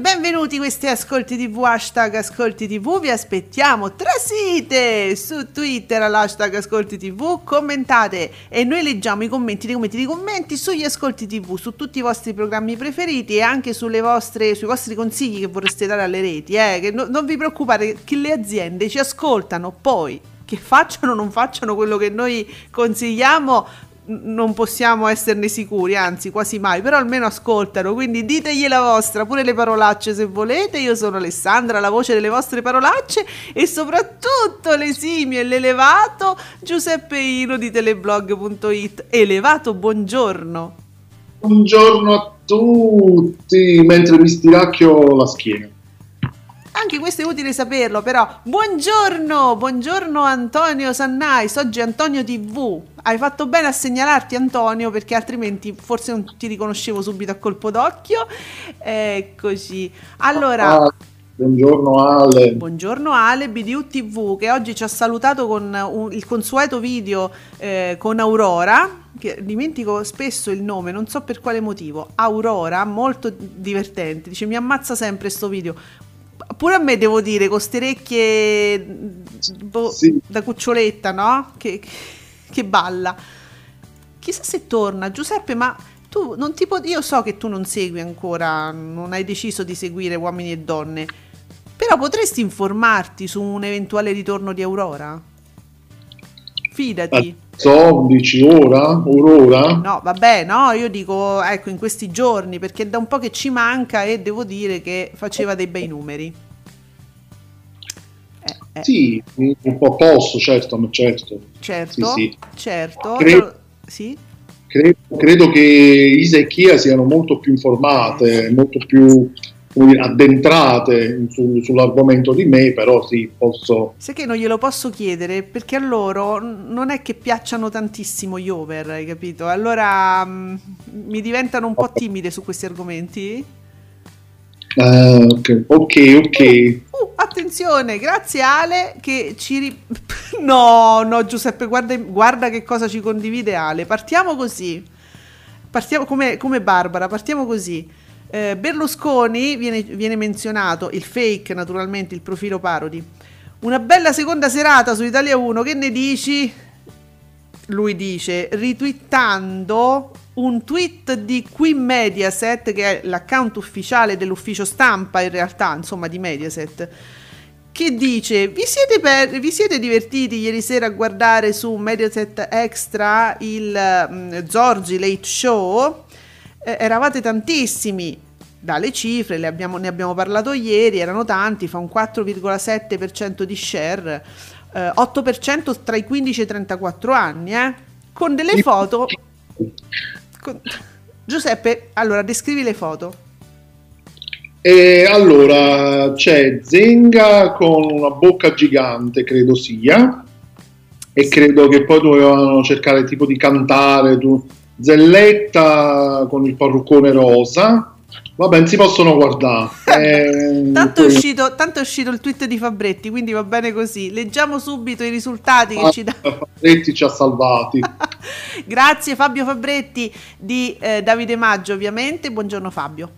Benvenuti questi Ascolti TV, hashtag Ascolti TV, vi aspettiamo, trasite su Twitter all'hashtag Ascolti TV, commentate e noi leggiamo i commenti dei commenti dei commenti sugli Ascolti TV, su tutti i vostri programmi preferiti e anche vostre, sui vostri consigli che vorreste dare alle reti, eh, che no- non vi preoccupate che le aziende ci ascoltano, poi che facciano o non facciano quello che noi consigliamo non possiamo esserne sicuri, anzi quasi mai, però almeno ascoltano, quindi ditegli la vostra, pure le parolacce se volete, io sono Alessandra, la voce delle vostre parolacce e soprattutto l'esimio e l'elevato Giuseppe Ino di teleblog.it. Elevato, buongiorno. Buongiorno a tutti, mentre mi stiracchio la schiena. Anche questo è utile saperlo, però. Buongiorno, buongiorno Antonio Sannais, oggi Antonio TV. Hai fatto bene a segnalarti Antonio perché altrimenti forse non ti riconoscevo subito a colpo d'occhio. Eccoci. Allora, Ah, buongiorno Ale. buongiorno Ale, BDU TV che oggi ci ha salutato con un- il consueto video eh, con Aurora, che dimentico spesso il nome, non so per quale motivo. Aurora, molto divertente, dice mi ammazza sempre sto video. Pure a me devo dire, con ste orecchie boh, Sì. da cuccioletta, no? Che, che balla. Chissà se torna. Giuseppe, ma tu non ti pot- Io so che tu non segui ancora, non hai deciso di seguire uomini e donne, però potresti informarti su un eventuale ritorno di Aurora? Fidati. So, dici ora? Aurora? No, vabbè, no, io dico, ecco, in questi giorni, perché da un po' che ci manca e devo dire che faceva dei bei numeri. Eh, Sì, un po' posso, certo, ma certo. certo, sì, sì. certo. Cre- io- sì? Credo, credo che Isa e Chia siano molto più informate, molto più addentrate su- sull'argomento di me, però sì, posso... Sai che non glielo posso chiedere perché a loro non è che piacciono tantissimo gli over, hai capito? Allora mm, mi diventano un po' timide su questi argomenti. Ah, ok, ok, ok. Uh, attenzione, grazie Ale che ci... ri- no, no Giuseppe, guarda, guarda che cosa ci condivide Ale. Partiamo così. Partiamo come, come Barbara, partiamo così. Eh, Berlusconi viene, viene menzionato, il fake naturalmente, il profilo parodi. Una bella seconda serata su Italia 1, che ne dici? Lui dice, ritwittando un tweet di Qui Mediaset, che è l'account ufficiale dell'ufficio stampa in realtà, insomma di Mediaset, che dice, vi siete, per- vi siete divertiti ieri sera a guardare su Mediaset Extra il mm, Zorgi Late Show? Eh, eravate tantissimi dalle cifre, abbiamo- ne abbiamo parlato ieri, erano tanti, fa un 4,7% di share, eh, 8% tra i 15 e i 34 anni, eh, con delle foto... con- Giuseppe, allora descrivi le foto. E allora c'è Zenga con una bocca gigante, credo sia, e credo che poi dovevano cercare tipo di cantare tu, Zelletta con il parruccone rosa. Vabbè, non si possono guardare. Eh, Tanto è, quello- uscito, tanto è uscito il tweet di Fabretti, quindi va bene così. Leggiamo subito i risultati che ci dà. Fabretti ci ha salvati. Grazie Fabio Fabretti di eh, Davide Maggio, ovviamente. Buongiorno Fabio.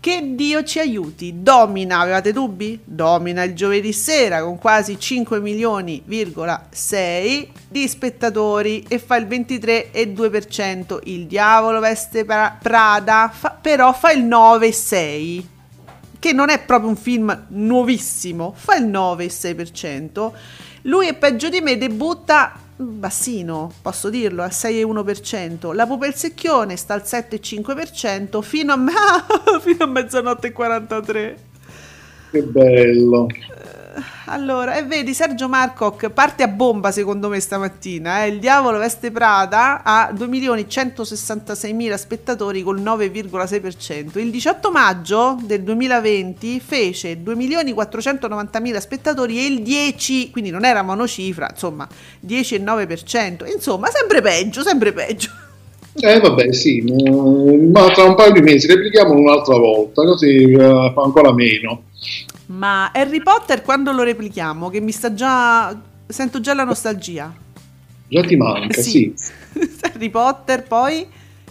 Che Dio ci aiuti. Domina, avevate dubbi? Domina il giovedì sera con quasi 5 milioni,6 di spettatori e fa il 23,2%. Il diavolo veste pra- Prada, fa- però fa il 9,6%. Che non è proprio un film nuovissimo, fa il 9,6%. Lui è peggio di me, debutta bassino, posso dirlo, al 6,1%. La Pupa il Secchione sta al 7,5% fino a, me- fino a mezzanotte e 43. Che bello. Allora, e vedi Sergio Marcoc parte a bomba secondo me stamattina. Eh? Il diavolo veste Prada ha 2.166.000 spettatori col 9,6%. Il 18 maggio del 2020 fece 2.490.000 spettatori e il 10, quindi non era monocifra, insomma 10,9%. Insomma, sempre peggio, sempre peggio. Eh vabbè sì, ma tra un paio di mesi replichiamo un'altra volta, così uh, fa ancora meno. Ma Harry Potter quando lo replichiamo? Che mi sta già... sento già la nostalgia. Già ti manca, sì. sì. Harry Potter poi...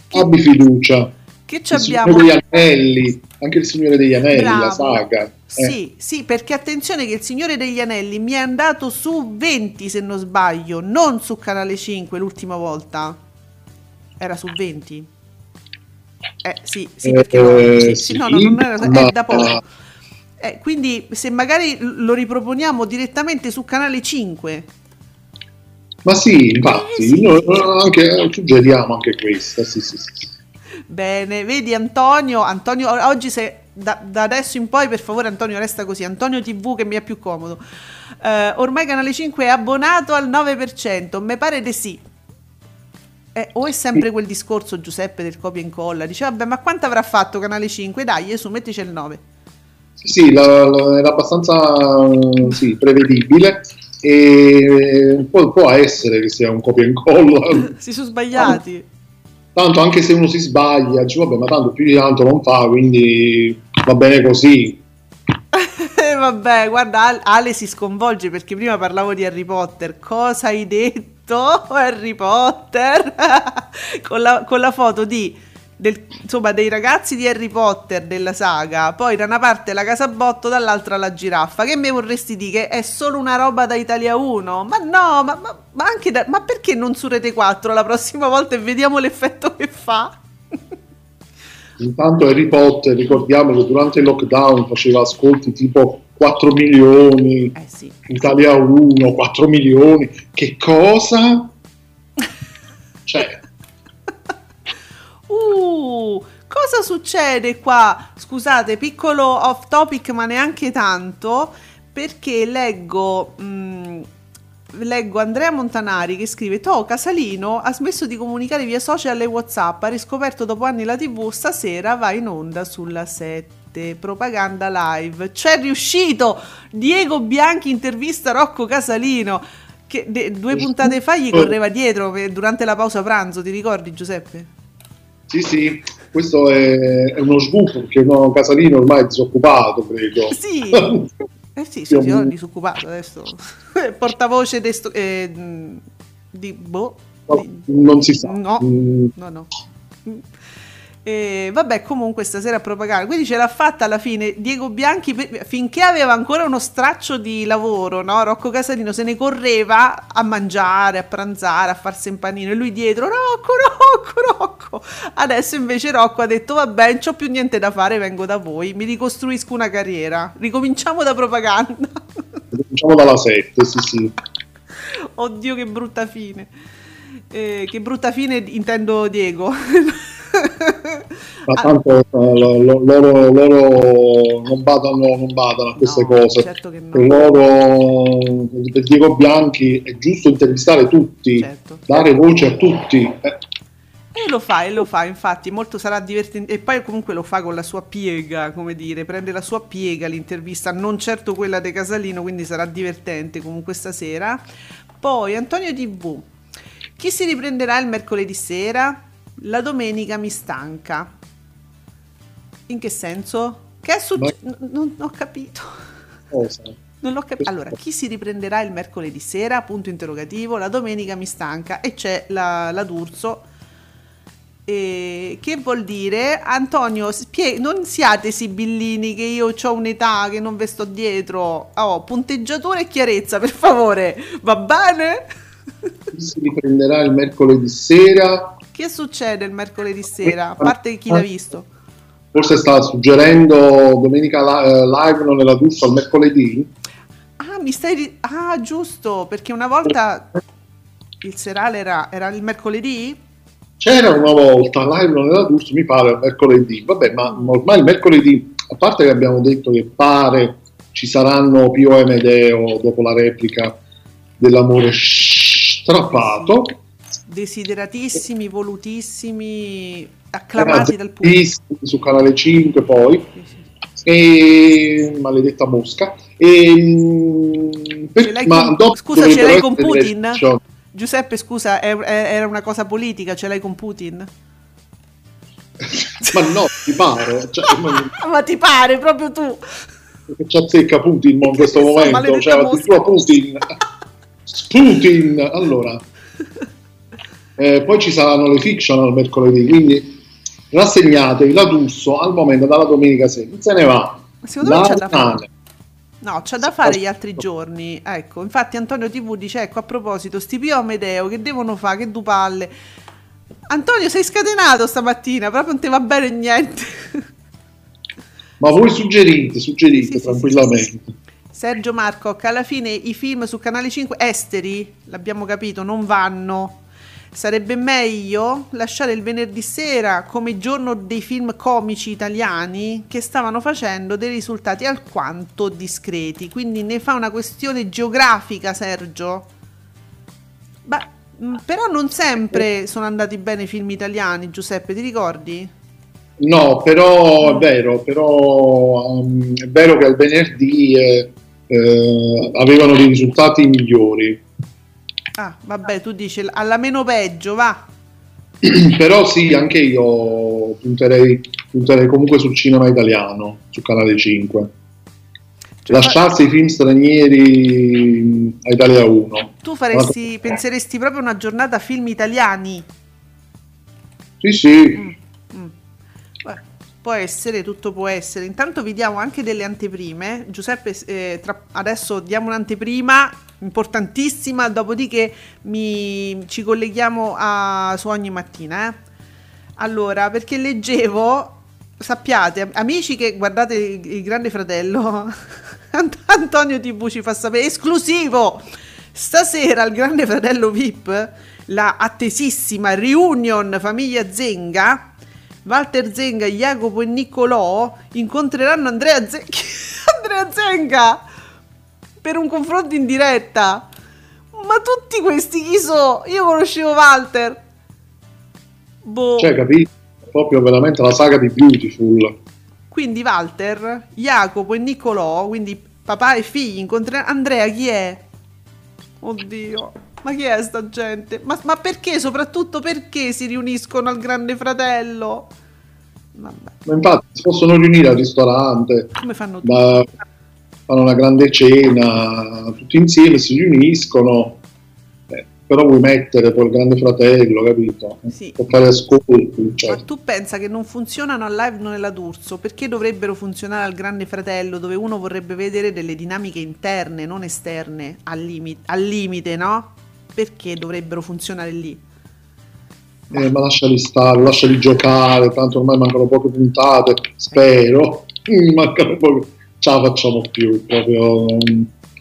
Che... Abbi fiducia. Che ci abbiamo? degli Anelli, anche il Signore degli Anelli, Bravo. la saga. Eh. Sì, sì, perché attenzione che il Signore degli Anelli mi è andato su 20 se non sbaglio, non su Canale 5 l'ultima volta. Era su 20. Eh sì, sì, perché eh, no, sì, sì, no, no, non era, ma... è da poco. Eh, quindi se magari lo riproponiamo direttamente su canale 5. Ma sì, infatti, eh, sì. Noi anche, suggeriamo anche questa. Sì, sì, sì. Bene, vedi Antonio, Antonio oggi se, da, da, adesso in poi per favore Antonio resta così, Antonio TV che mi è più comodo. Uh, ormai Canale 5 è abbonato al 9%, mi pare di sì. Eh, o è sempre quel discorso Giuseppe del copia e incolla, dice vabbè ma quanto avrà fatto Canale 5? Dai, su mettici il 9. Sì, la, la, era abbastanza sì, prevedibile e può, può, essere che sia un copia e incolla. si sono sbagliati. Tanto anche se uno si sbaglia, dice vabbè, ma tanto più di tanto non fa, quindi va bene così. vabbè, guarda, Ale si sconvolge perché prima parlavo di Harry Potter. Cosa hai detto? Harry Potter? con, la, con la foto di del, insomma, dei ragazzi di Harry Potter della saga, poi da una parte la Casabotto, dall'altra la giraffa. Che me vorresti dire? Che è solo una roba da Italia 1? Ma no, ma, ma, ma anche da, ma perché non su Rete 4 la prossima volta e vediamo l'effetto che fa? Intanto Harry Potter, ricordiamo che durante il lockdown faceva ascolti tipo 4 milioni, eh sì. Italia 1, 4 milioni, che cosa? cioè, Uh, cosa succede qua? Scusate, piccolo off topic, ma neanche tanto, perché leggo. Mh, mm, leggo Andrea Montanari che scrive To Casalino ha smesso di comunicare via social e Whatsapp ha riscoperto dopo anni la tv stasera va in onda sulla 7 propaganda live c'è riuscito Diego Bianchi intervista Rocco Casalino che de, due puntate fa gli correva dietro durante la pausa pranzo ti ricordi Giuseppe? Sì, sì, questo è, è uno scoop perché no, Casalino ormai è disoccupato, credo. Sì. Eh sì, sì, sì, disoccupato adesso. Portavoce desto, eh, di boh. Di, non si sa. No, mm. no, no. E vabbè, comunque stasera propaganda. Quindi ce l'ha fatta alla fine Diego Bianchi finché aveva ancora uno straccio di lavoro, no? Rocco Casalino se ne correva a mangiare, a pranzare, a farsi un panino e lui dietro Rocco, Rocco, Rocco. Adesso invece Rocco ha detto vabbè, non ho più niente da fare, vengo da voi, mi ricostruisco una carriera. Ricominciamo da propaganda. Ricominciamo dalla 7, sì, sì. Oddio, che brutta fine. Eh, che brutta fine intendo Diego. ma tanto uh, loro, loro, non badano, non badano a queste no, cose. Certo loro, per Diego Bianchi, è giusto intervistare tutti, certo. dare voce a tutti. Eh. E lo fa, e lo fa, infatti, molto sarà divertente. E poi comunque lo fa con la sua piega, come dire, prende la sua piega l'intervista, non certo quella di Casalino, quindi sarà divertente comunque stasera. Poi Antonio TV. Chi si riprenderà il mercoledì sera? La domenica mi stanca. In che senso? Che è successo? Ma... Non, ho capito. Cosa? Non l'ho capito. Allora, chi si riprenderà il mercoledì sera? Punto interrogativo. La domenica mi stanca. E c'è la, la D'Urso. E che vuol dire? Antonio, spie- non siate sibillini che io ho un'età che non ve sto dietro. Oh, punteggiatura e chiarezza, per favore. Va bene? Chi si riprenderà il mercoledì sera? Che succede il mercoledì sera? A parte chi l'ha visto? Forse sta suggerendo domenica eh, live non era giusto al mercoledì? Ah, mi stai... Di- ah, giusto, perché una volta il serale era, era il mercoledì? C'era una volta, live non era giusto, mi pare, il mercoledì. Vabbè, ma ormai il mercoledì, a parte che abbiamo detto che pare ci saranno Pio e Medeo dopo la replica dell'amore strappato. Desideratissimi, volutissimi, acclamati dal pubblico. Su Canale 5 poi. Sì, sì. E, maledetta mosca. E, per- ma con- dopo scusa, ce l'hai con Putin? elezioni. Giuseppe, scusa, era una cosa politica, ce l'hai con Putin? Ma no, ti pare? Cioè, ma- Ma ti pare proprio tu? ci azzecca Putin in questo momento, cioè Putin. Putin! Allora, eh, poi ci saranno le fiction al mercoledì, quindi rassegnatevi la D'Urso al momento dalla domenica sera, se ne va. Ma Secondo me c'è da fare. No, c'è da fare gli altri giorni. Ecco, infatti Antonio TV dice, ecco, a proposito, sti Pio Amedeo, che devono fare? Che du palle. Antonio, sei scatenato stamattina, proprio non ti va bene niente. Ma voi suggerite, suggerite Sì, tranquillamente. sì, sì. Sergio Marco, che alla fine i film su Canale 5 esteri, l'abbiamo capito, non vanno. Sarebbe meglio lasciare il venerdì sera come giorno dei film comici italiani che stavano facendo dei risultati alquanto discreti. Quindi ne fa una questione geografica, Sergio. Beh, però non sempre sono andati bene i film italiani, Giuseppe, ti ricordi? No, però è vero, però um, è vero che al venerdì eh, eh, avevano dei risultati migliori. Ah, vabbè, tu dici alla meno peggio, va. però sì, anche io punterei, punterei comunque sul cinema italiano, su Canale 5. Cioè, Lasciarsi i film stranieri a Italia 1. Tu faresti, penseresti proprio una giornata film italiani? Sì, sì, Mm, mm. Beh, può essere, tutto può essere. Intanto vi diamo anche delle anteprime. Giuseppe, eh, tra- adesso diamo un'anteprima importantissima, dopodiché mi- ci colleghiamo a, su ogni mattina. eh. Allora, perché leggevo, sappiate, amici che guardate il, il Grande Fratello, Ant- Antonio TV ci fa sapere, esclusivo! Stasera al Grande Fratello VIP, la attesissima reunion famiglia Zenga, Walter Zenga, Jacopo e Niccolò incontreranno Andrea Zenga, Andrea Zenga per un confronto in diretta. Ma tutti questi chi so? Io conoscevo Walter. Boh. cioè, capito? Proprio veramente la saga di Beautiful. Quindi Walter, Jacopo e Niccolò, quindi papà e figli incontreranno Andrea chi è? Oddio, ma chi è sta gente? Ma, ma perché, soprattutto perché si riuniscono al Grande Fratello? Vabbè, Ma infatti si possono riunire al ristorante, come fanno tutti? ma fanno una grande cena, tutti insieme si riuniscono. Eh, però vuoi mettere poi il grande fratello, capito? Sì. Per fare ascolti. Ma Cioè. tu pensa che non funzionano al live non nella D'Urso? Perché dovrebbero funzionare al Grande Fratello dove uno vorrebbe vedere delle dinamiche interne, non esterne, al, limi- al limite, no? Perché dovrebbero funzionare lì? Eh, ma lasciali stare, lasciali giocare, tanto ormai mancano poche puntate, spero. Mm, mancano poche. Ce la facciamo più, proprio.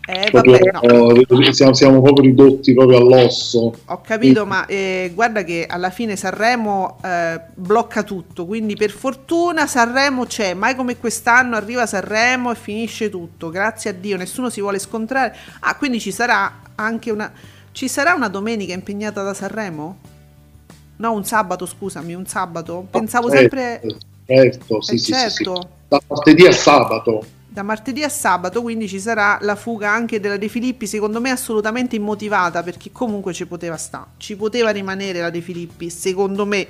Eh, proprio, vabbè, no. eh, siamo, siamo proprio ridotti proprio all'osso. Ho capito, ma eh, guarda che alla fine Sanremo eh, blocca tutto, quindi per fortuna Sanremo c'è, mai come quest'anno arriva Sanremo e finisce tutto, grazie a Dio, nessuno si vuole scontrare. Ah, quindi ci sarà anche una... Ci sarà una domenica impegnata da Sanremo? No, un sabato, scusami, un sabato. Pensavo Certo, sempre... Certo, sì, Eh, sì, sì, sì. certo. Da martedì a sabato. Da martedì a sabato, quindi ci sarà la fuga anche della De Filippi, secondo me assolutamente immotivata, perché comunque ci poteva stare, ci poteva rimanere la De Filippi, secondo me.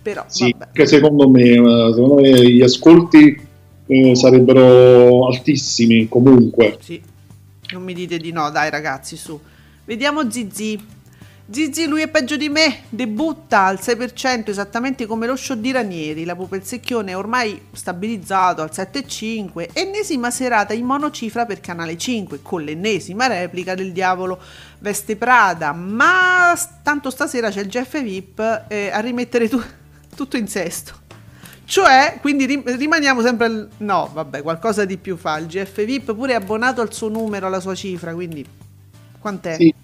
Però, Sì, che secondo me, eh, secondo me gli ascolti eh, sarebbero altissimi comunque. Sì, non mi dite di no, dai ragazzi, su. Vediamo Zizi. Zizi, lui è peggio di me, debutta al 6%, esattamente come lo show di Ranieri. La Secchione è ormai stabilizzato al 7,5. Ennesima serata in monocifra per Canale 5, con l'ennesima replica del Diavolo Veste Prada. Ma tanto stasera c'è il GF VIP eh, a rimettere tu- tutto in sesto. Cioè, quindi rim- rimaniamo sempre al... No, vabbè, qualcosa di più fa. Il GF VIP pure è abbonato al suo numero, alla sua cifra, quindi... Quant'è? Sì,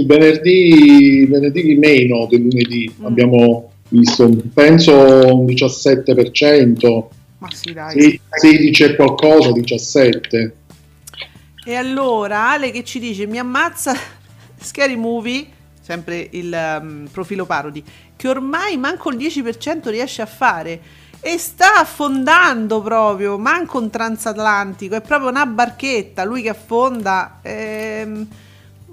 il venerdì, venerdì meno del lunedì Mm. abbiamo visto, penso un 17%, Ma sì, dai. sì, 16 e qualcosa, 17. E allora Ale che ci dice mi ammazza Scary Movie, sempre il um, profilo parodi, che ormai manco il 10% riesce a fare e sta affondando proprio, manco un transatlantico, è proprio una barchetta, lui che affonda. Ehm,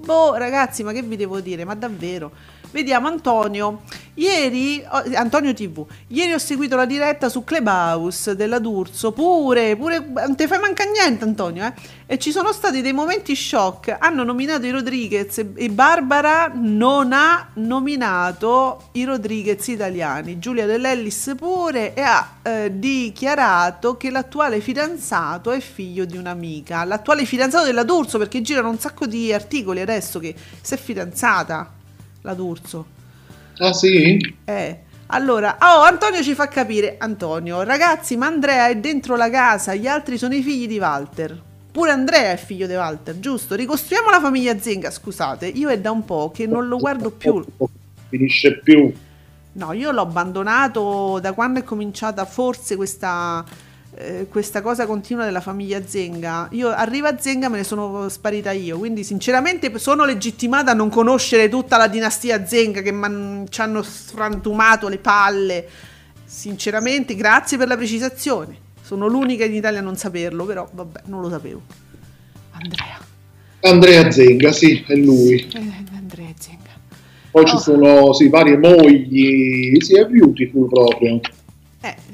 boh ragazzi, ma che vi devo dire? Ma davvero? Vediamo Antonio. Ieri, Antonio TV, ieri ho seguito la diretta su Clubhouse della D'Urso, pure, pure, non ti fai manca niente Antonio, eh? E ci sono stati dei momenti shock, hanno nominato i Rodriguez e Barbara non ha nominato i Rodriguez italiani, Giulia Dell'Ellis pure, e ha eh, dichiarato che l'attuale fidanzato è figlio di un'amica, l'attuale fidanzato della D'Urso, perché girano un sacco di articoli adesso che si è fidanzata la D'Urso. Ah sì? Eh. Allora, oh, Antonio ci fa capire, Antonio, ragazzi, ma Andrea è dentro la casa, gli altri sono i figli di Walter. Pure Andrea è figlio di Walter, giusto? Ricostruiamo la famiglia Zenga, scusate, io è da un po' che non lo guardo più. Finisce più. No, io l'ho abbandonato da quando è cominciata forse questa eh, questa cosa continua della famiglia Zenga. Io arriva Zenga me ne sono sparita io, quindi sinceramente sono legittimata a non conoscere tutta la dinastia Zenga che ci hanno frantumato le palle. Sinceramente, grazie per la precisazione. Sono l'unica in Italia a non saperlo, però vabbè, non lo sapevo. Andrea. Andrea Zenga, sì, è lui. Eh, Andrea Zenga. Poi oh. ci sono sì, varie mogli, sì, è beautiful proprio.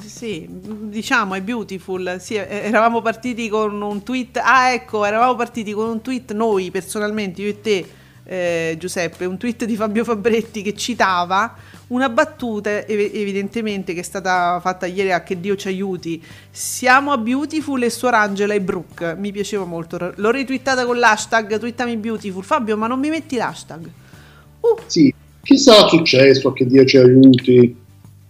Sì, diciamo è beautiful. Sì, eravamo partiti con un tweet. Ah, ecco, eravamo partiti con un tweet noi personalmente, io e te, eh, Giuseppe, un tweet di Fabio Fabretti che citava una battuta evidentemente che è stata fatta ieri a Che Dio ci aiuti. Siamo a Beautiful e Suor Angela e Brooke. Mi piaceva molto. L'ho ritwittata con l'hashtag Twittami Beautiful. Fabio, ma non mi metti l'hashtag? Uh. Sì, che sarà successo a Che Dio ci aiuti?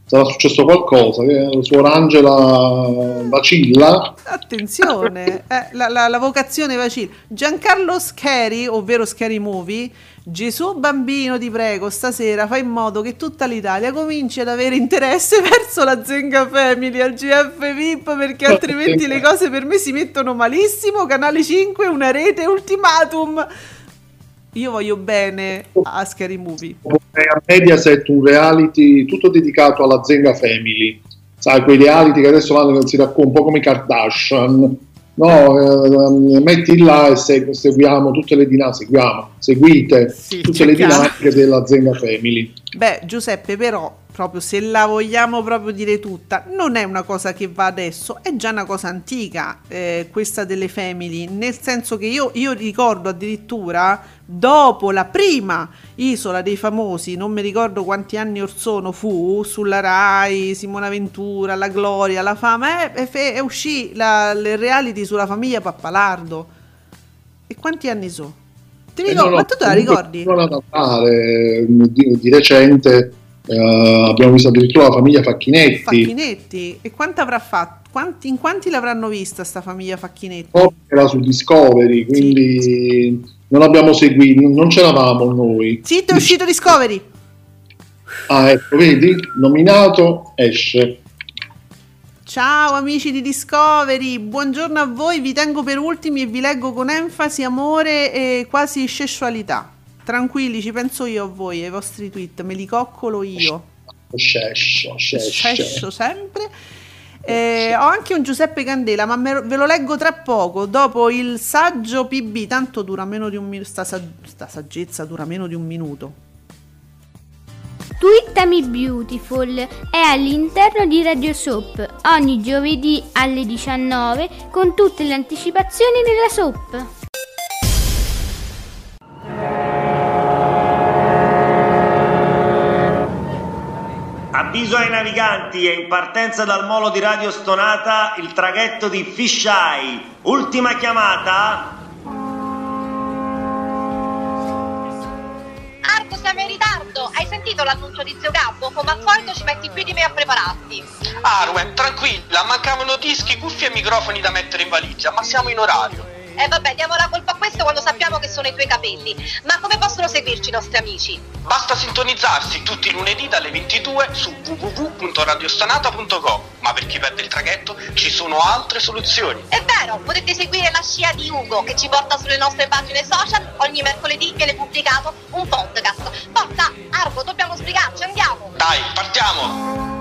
Sarà successo qualcosa, che suor Angela vacilla. Attenzione, eh, la, la, la, vocazione vacilla. Giancarlo Scheri, ovvero Scheri Movie, Gesù bambino ti prego, stasera fai in modo che tutta l'Italia cominci ad avere interesse verso la Zenga Family al GF VIP perché altrimenti le cose per me si mettono malissimo. Canale 5, una rete ultimatum. Io voglio bene a Scary Movie. A Mediaset un reality tutto dedicato alla Zenga Family. Sai, quei reality che adesso vanno si racconta un po' come Kardashian. No, eh, metti là e segu- seguiamo tutte le dinamiche, seguiamo, seguite sì, tutte le dinamiche della Zenga Family. Beh, Giuseppe, però proprio se la vogliamo proprio dire tutta, non è una cosa che va adesso, è già una cosa antica eh, questa delle family, nel senso che io, io, ricordo addirittura dopo la prima Isola dei Famosi, non mi ricordo quanti anni or sono fu, sulla Rai, Simona Ventura, la Gloria, la fama, e eh, è uscì la, le reality sulla famiglia Pappalardo. E quanti anni so? Ti ricordo, eh no, ma tu te la ricordi? Di, di recente Uh, abbiamo visto addirittura la famiglia Facchinetti. Facchinetti. E quanto avrà fatto? Quanti, in quanti l'avranno vista sta famiglia Facchinetti? Oh, era su Discovery, quindi sì. non abbiamo seguito, non c'eravamo noi. Zitto, è uscito Discovery. Ah, ecco, vedi? Nominato, esce. Ciao amici di Discovery, buongiorno a voi, vi tengo per ultimi e vi leggo con enfasi, amore e quasi sessualità. Tranquilli, ci penso io a voi, ai vostri tweet, me li coccolo io. Scesso, scesso sempre. Eh, ho anche un Giuseppe Candela, ma me, ve lo leggo tra poco. Dopo il saggio PB, tanto dura meno di un minuto. Sta, sta saggezza dura meno di un minuto. Twittami Beautiful è all'interno di Radio Soap ogni giovedì alle 19 con tutte le anticipazioni della soap. Avviso ai naviganti, è in partenza dal molo di Radio Stonata il traghetto di Fisheye. Ultima chiamata. Arco, siamo in ritardo. Hai sentito l'annuncio di Zio Gabbo? Come al solito ci metti più di me a prepararti. Arwen, tranquilla, mancavano dischi, cuffie e microfoni da mettere in valigia, ma siamo in orario. E eh vabbè, diamo la colpa a questo quando sappiamo che sono i tuoi capelli. Ma come possono seguirci i nostri amici? Basta sintonizzarsi tutti i lunedì dalle 22 su www.radiostonata.com. Ma ma per chi perde il traghetto ci sono altre soluzioni. È vero, potete seguire la scia di Ugo che ci porta sulle nostre pagine social. Ogni mercoledì viene pubblicato un podcast. Forza, Argo, dobbiamo sbrigarci, andiamo! Dai, partiamo!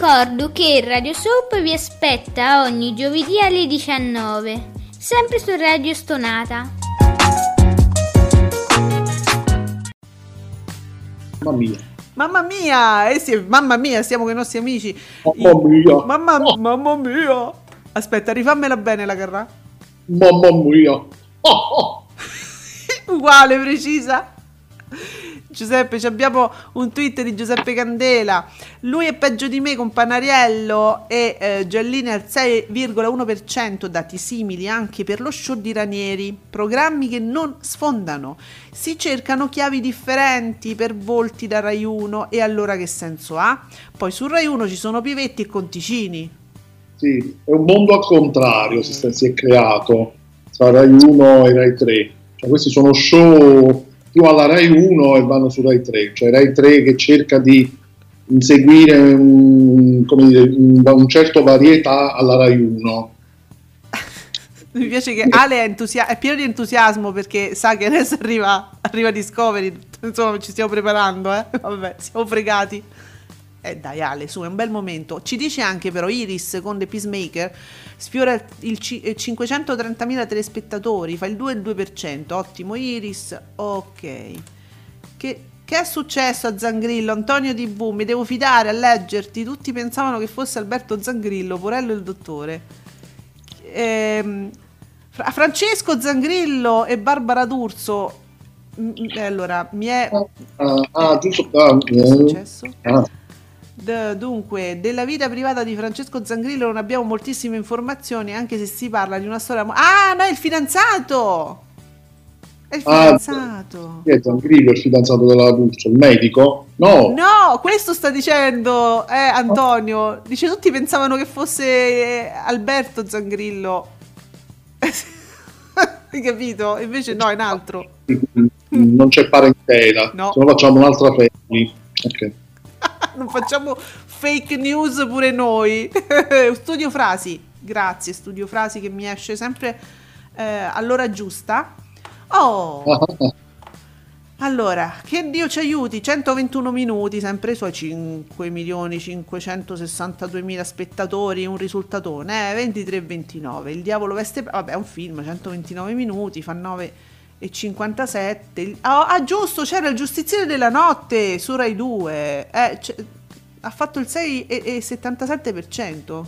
Ricordo che Radio Soap vi aspetta ogni giovedì alle 19, sempre su Radio Stonata. Mamma mia. Mamma mia, eh sì, mamma mia, stiamo con i nostri amici. Mamma mia. Mamma, Oh. mamma mia. Aspetta, rifammela bene la carra. Mamma mia. Oh, oh. Uguale, precisa. Giuseppe, abbiamo un tweet di Giuseppe Candela. Lui è peggio di me con Panariello e eh, Giallini al 6,1%, dati simili anche per lo show di Ranieri. Programmi che non sfondano. Si cercano chiavi differenti per volti da Rai 1 e allora che senso ha? Poi su Rai 1 ci sono Pivetti e Conticini. Sì, è un mondo al contrario si, si è creato tra Rai 1 e Rai 3. Cioè, questi sono show più alla Rai 1 e vanno su Rai 3. Cioè Rai 3 che cerca di inseguire un, dire, un, un certo varietà alla Rai 1. Mi piace che Ale è, entusia- è pieno di entusiasmo perché sa che adesso arriva, arriva Discovery. Insomma, ci stiamo preparando, eh? Vabbè, siamo fregati. Eh dai Ale, su, è un bel momento. Ci dice anche però Iris con The Peacemaker sfiora il eh, 530.000 telespettatori, fa il 2,2%. Ottimo Iris. Ok. Che, che è successo a Zangrillo? Antonio TV, mi devo fidare a leggerti. Tutti pensavano che fosse Alberto Zangrillo, Porello il dottore. Ehm, Fra- Francesco Zangrillo e Barbara D'Urso. Mm, mm, Allora, mi è Ah, ah, giusto. ah, che è eh, successo? ah. D- dunque, della vita privata di Francesco Zangrillo non abbiamo moltissime informazioni, anche se si parla di una storia. mo- ah, no, è il fidanzato! È il Ah, fidanzato! Chi è Zangrillo, il fidanzato della D'Urso? Il medico? No, No, questo sta dicendo eh, Antonio. Dice tutti pensavano che fosse eh, Alberto Zangrillo. Hai capito? Invece no, è un altro. non c'è parentela. No. Se no facciamo un'altra family. Ok. Non facciamo fake news pure noi. Studio Frasi, grazie Studio Frasi che mi esce sempre eh, all'ora giusta. Oh, allora, che Dio ci aiuti, 121 minuti, sempre i suoi 5 milioni 562 mila spettatori, un risultatone, eh, 23-29. Il diavolo veste, vabbè, è un film, 129 minuti, fa 9 e 57. Il- Ah, ah, giusto, c'era il giustiziere della notte su Rai 2. Eh, ha fatto il 6,77%.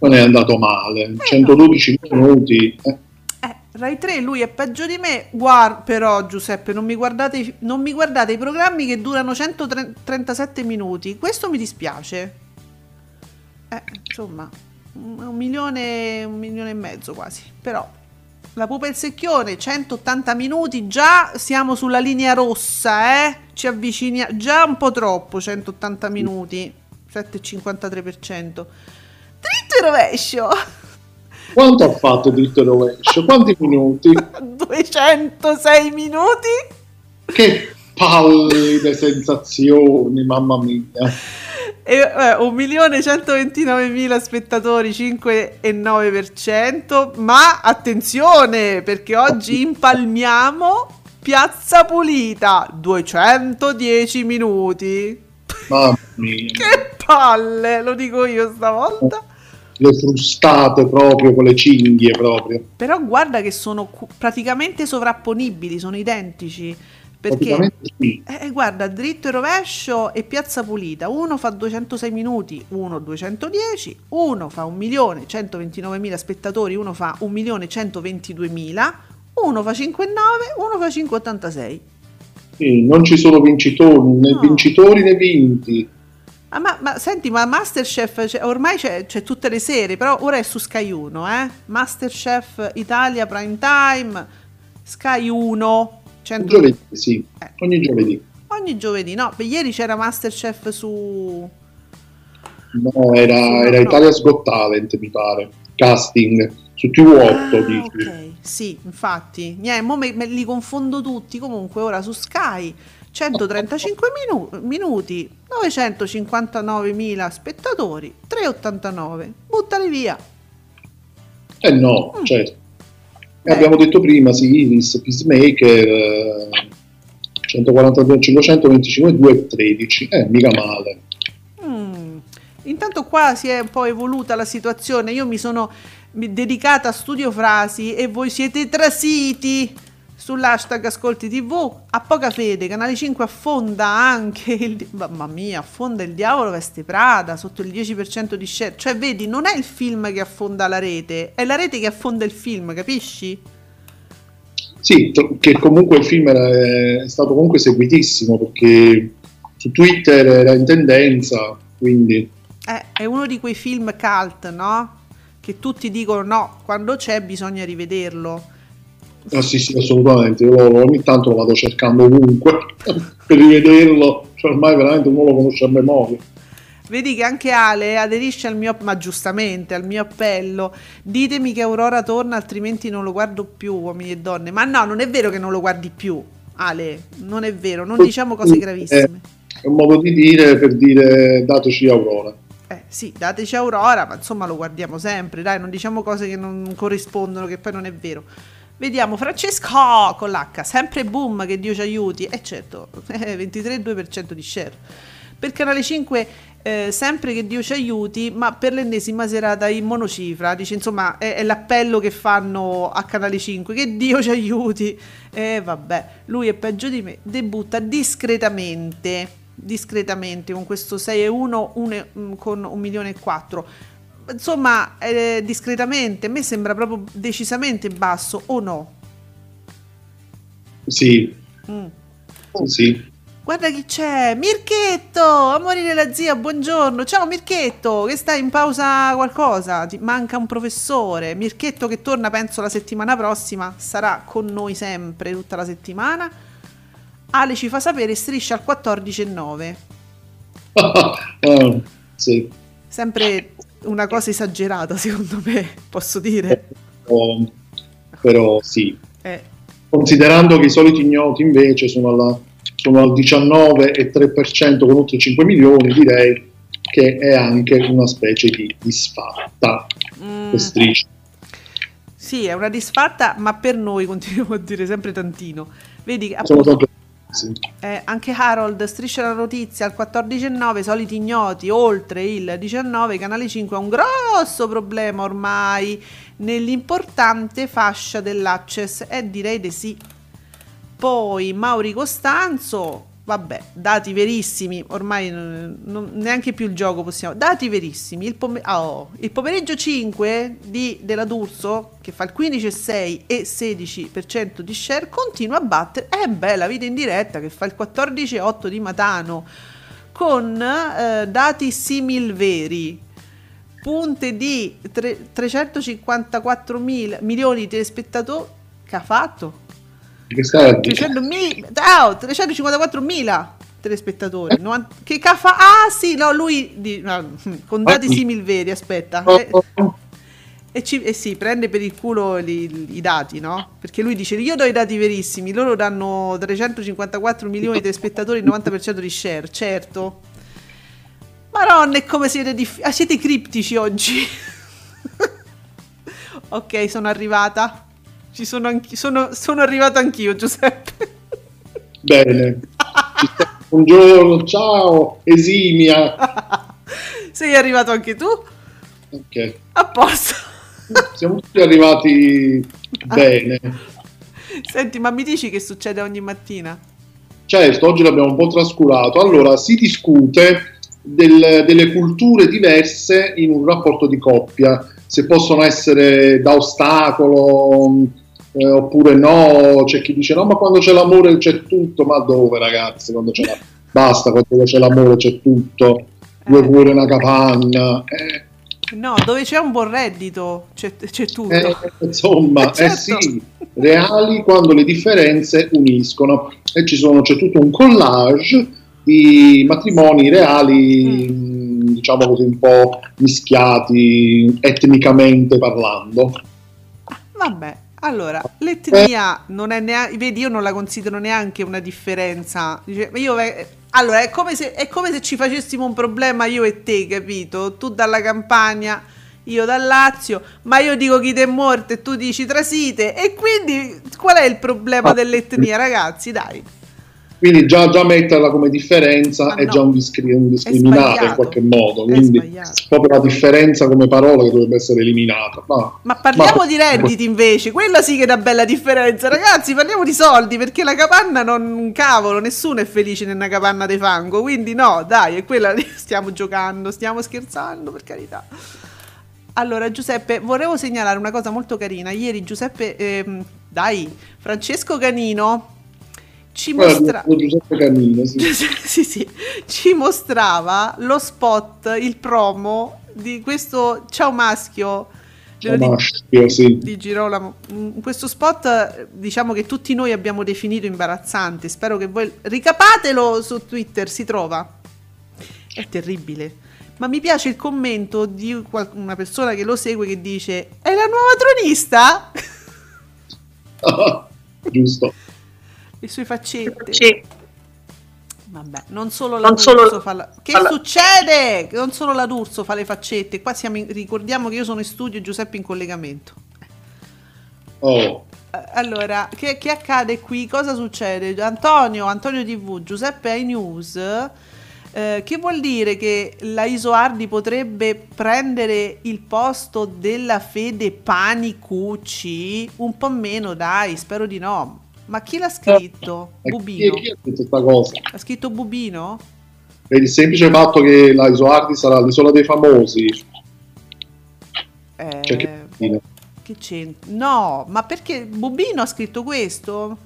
Non è andato male. 112 minuti. eh. Eh, Rai 3, lui è peggio di me. Guarda, però, Giuseppe, non mi, guardate, i- non mi guardate i programmi che durano 137 minuti. Questo mi dispiace. Eh, insomma, un milione, un milione e mezzo quasi. Però, la pupa e il secchione, 180 minuti. Già siamo sulla linea rossa, eh? Ci avviciniamo. Già un po' troppo, 180 minuti. 7,53%. Dritto e rovescio. Quanto ha fatto dritto e rovescio? Quanti minuti? 206 minuti. Che pallide sensazioni, mamma mia. E eh, 1.129.000 spettatori, 5,9%. Ma attenzione, perché oggi impalmiamo Piazza Pulita, 210 minuti. Mamma mia. Che palle, lo dico io stavolta. Le frustate proprio con le cinghie proprio. Però guarda che sono cu- praticamente sovrapponibili, sono identici. Perché sì. Eh, guarda, dritto e rovescio e piazza pulita. Uno fa 206 minuti, uno 210, uno fa 1.129.000 spettatori, uno fa 1.122.000, uno fa 5,9, uno fa 5,86. Sì, non ci sono vincitori, né No. vincitori né vinti. Ah, ma, ma senti, ma Masterchef c'è- ormai c'è, c'è tutte le sere, però ora è su Sky 1, eh? Masterchef Italia Prime Time, Sky 1, 100 Giovedì, sì, Eh. ogni giovedì. ogni giovedì, no? Ieri c'era Masterchef su... No, era, no, era no. Italia's Got Talent, mi pare. Casting. su TV8 Ah, dici. ok, sì, infatti. Niente, mo me, me li confondo tutti. Comunque, ora su Sky 135 minu- minuti, 959.000 spettatori, 3,89. Buttali via. Eh no, Mm. certo. Eh. abbiamo detto prima, sì, Iris, Peacemaker, eh, 142, 525, 2 13. Eh, mica male. Mm. Intanto qua si è un po' evoluta la situazione. Io mi sono dedicata a studio frasi e voi siete trasiti sull'hashtag Ascolti TV. A poca fede, Canale 5 affonda anche il. Mamma mia, affonda il diavolo veste Prada sotto il 10% di share. Cioè, vedi, non è il film che affonda la rete, è la rete che affonda il film, capisci? Sì, che comunque il film era, è stato comunque seguitissimo perché su Twitter era in tendenza, quindi Eh, è uno di quei film cult, no? Che tutti dicono no, quando c'è bisogna rivederlo. Ah, sì, sì, assolutamente. Io ogni tanto lo vado cercando ovunque per rivederlo, cioè ormai veramente uno lo conosce a memoria. Vedi che anche Ale aderisce al mio, ma giustamente, al mio appello. Ditemi che Aurora torna, altrimenti non lo guardo più, uomini e donne. Ma no, non è vero che non lo guardi più, Ale. Non è vero, non diciamo cose gravissime. È un modo di dire per dire dateci Aurora. Eh sì, dateci Aurora, ma insomma lo guardiamo sempre, dai, non diciamo cose che non corrispondono, che poi non è vero. Vediamo Francesco con l'H, sempre boom, che Dio ci aiuti. E certo, eh, 23,2% di share. Per Canale 5, eh, sempre che Dio ci aiuti, ma per l'ennesima serata in monocifra. Dice, insomma, è, è l'appello che fanno a Canale 5, che Dio ci aiuti. E vabbè, lui è peggio di me, debutta discretamente, discretamente con questo 6 e 1, un- mm, con 1 milione 4. Insomma, eh, discretamente, a me sembra proprio decisamente basso, o no? Sì, Mm. sì, sì. Guarda chi c'è, Mirchetto, amori della zia, buongiorno. Ciao Mirchetto, che stai in pausa qualcosa? Ti manca un professore. Mirchetto che torna penso la settimana prossima, sarà con noi sempre tutta la settimana. Ale ci fa sapere striscia al 14 e 9. Ah, sì. Sempre una cosa esagerata secondo me, posso dire. Oh, però sì. Eh, Considerando che i soliti ignoti invece sono, alla- sono al 19,3% con oltre 5 milioni, direi che è anche una specie di disfatta mm, striscia. sì, è una disfatta, ma per noi continuiamo a dire sempre tantino. Vedi, appunto, sì. Eh, anche Harold striscia la notizia al 14,9 soliti ignoti oltre il 19 canale 5 ha un grosso problema ormai nell'importante fascia dell'access e direi di sì poi Mauri Costanzo vabbè dati verissimi ormai non- non- neanche più il gioco possiamo. Dati verissimi il, pome- oh, il pomeriggio 5 di, della D'Urso che fa il 15,6 e 16% di share continua a battere è bella vita in diretta che fa il 14,8 di Matano con eh, dati simil veri punte di tre- 354 mil- milioni di telespettatori che ha fatto Che stai a dire? 300 mi- oh, 354 mila telespettatori. Novan- che ca fa? Ah, sì, no, lui di- no, con dati simil veri. Aspetta, Oh, eh, oh, e, ci, eh sì, prende per il culo li- i dati, no? Perché lui dice: Io do i dati verissimi. Loro danno 354 milioni di telespettatori, il 90% di share, certo. Maronna, è come siete, dif- ah, siete criptici oggi. ok, sono arrivata. Ci sono, anch- sono, sono arrivato anch'io, Giuseppe. Bene. Buongiorno, ciao, esimia. Sei arrivato anche tu? Ok. A posto. Siamo tutti arrivati bene. Senti, ma mi dici che succede ogni mattina? Certo, oggi l'abbiamo un po' trascurato. Allora, si discute del- delle culture diverse in un rapporto di coppia, se possono essere da ostacolo eh, oppure no. C'è chi dice no, ma quando c'è l'amore c'è tutto. Ma dove, ragazzi? Quando c'è la... Basta, quando c'è l'amore c'è tutto. Due Eh. cuori una capanna. Eh, No, dove c'è un buon reddito c'è, c'è tutto. eh, insomma, Eh, certo. eh sì, reali quando le differenze uniscono. E ci sono, c'è tutto un collage di matrimoni reali, Mm. mh, diciamo così, un po' mischiati etnicamente parlando. Vabbè, allora, l'etnia non è neanche, vedi, io non la considero neanche una differenza. Dice, io, eh, allora, è come, se, è come se ci facessimo un problema io e te, capito? Tu dalla campagna, io dal Lazio, ma io dico chi è morto e tu dici Trasite. E quindi qual è il problema Ah. dell'etnia, ragazzi? Dai. Quindi già, già metterla come differenza Ma è no. già un, discri- un discriminare in qualche modo. Quindi proprio la differenza come parola che dovrebbe essere eliminata. Ma, Ma parliamo ma- di redditi invece, quella sì che è una bella differenza, ragazzi. Parliamo di soldi perché la capanna non cavolo, nessuno è felice nella capanna di fango. Quindi, no, dai, è quella stiamo giocando, stiamo scherzando per carità. Allora, Giuseppe, volevo segnalare una cosa molto carina. Ieri, Giuseppe, ehm, dai, Francesco Canino ci mostra. Sì. sì, sì, ci mostrava lo spot, il promo di questo Ciao Maschio. Ciao, di- Maschio, sì. di Girolamo. Mm, Questo spot, diciamo che tutti noi abbiamo definito imbarazzante. Spero che voi ricapatelo su Twitter, si trova. È terribile. Ma mi piace il commento di una persona che lo segue che dice: È la nuova tronista? Giusto. Le sue faccette. Sì. Vabbè, non solo la Non D'Urso solo- fa la... Che fa succede? Non solo la D'Urso fa le faccette. Qua siamo in- ricordiamo che io sono in studio e Giuseppe in collegamento. Oh, Eh, Allora, che, che accade qui? Cosa succede? Antonio, Antonio TV, Giuseppe ai news. eh, che vuol dire che la Isoardi potrebbe prendere il posto della Fede Panicucci? Un po' meno, dai, spero di no. Ma chi l'ha scritto? e chi, Bubino. chi ha detto questa cosa? Ha scritto Bubino? Per il semplice fatto che la Isoardi sarà l'isola dei famosi. Eh, Cioè, che fine. Che c'entra? No, ma perché Bubino ha scritto questo?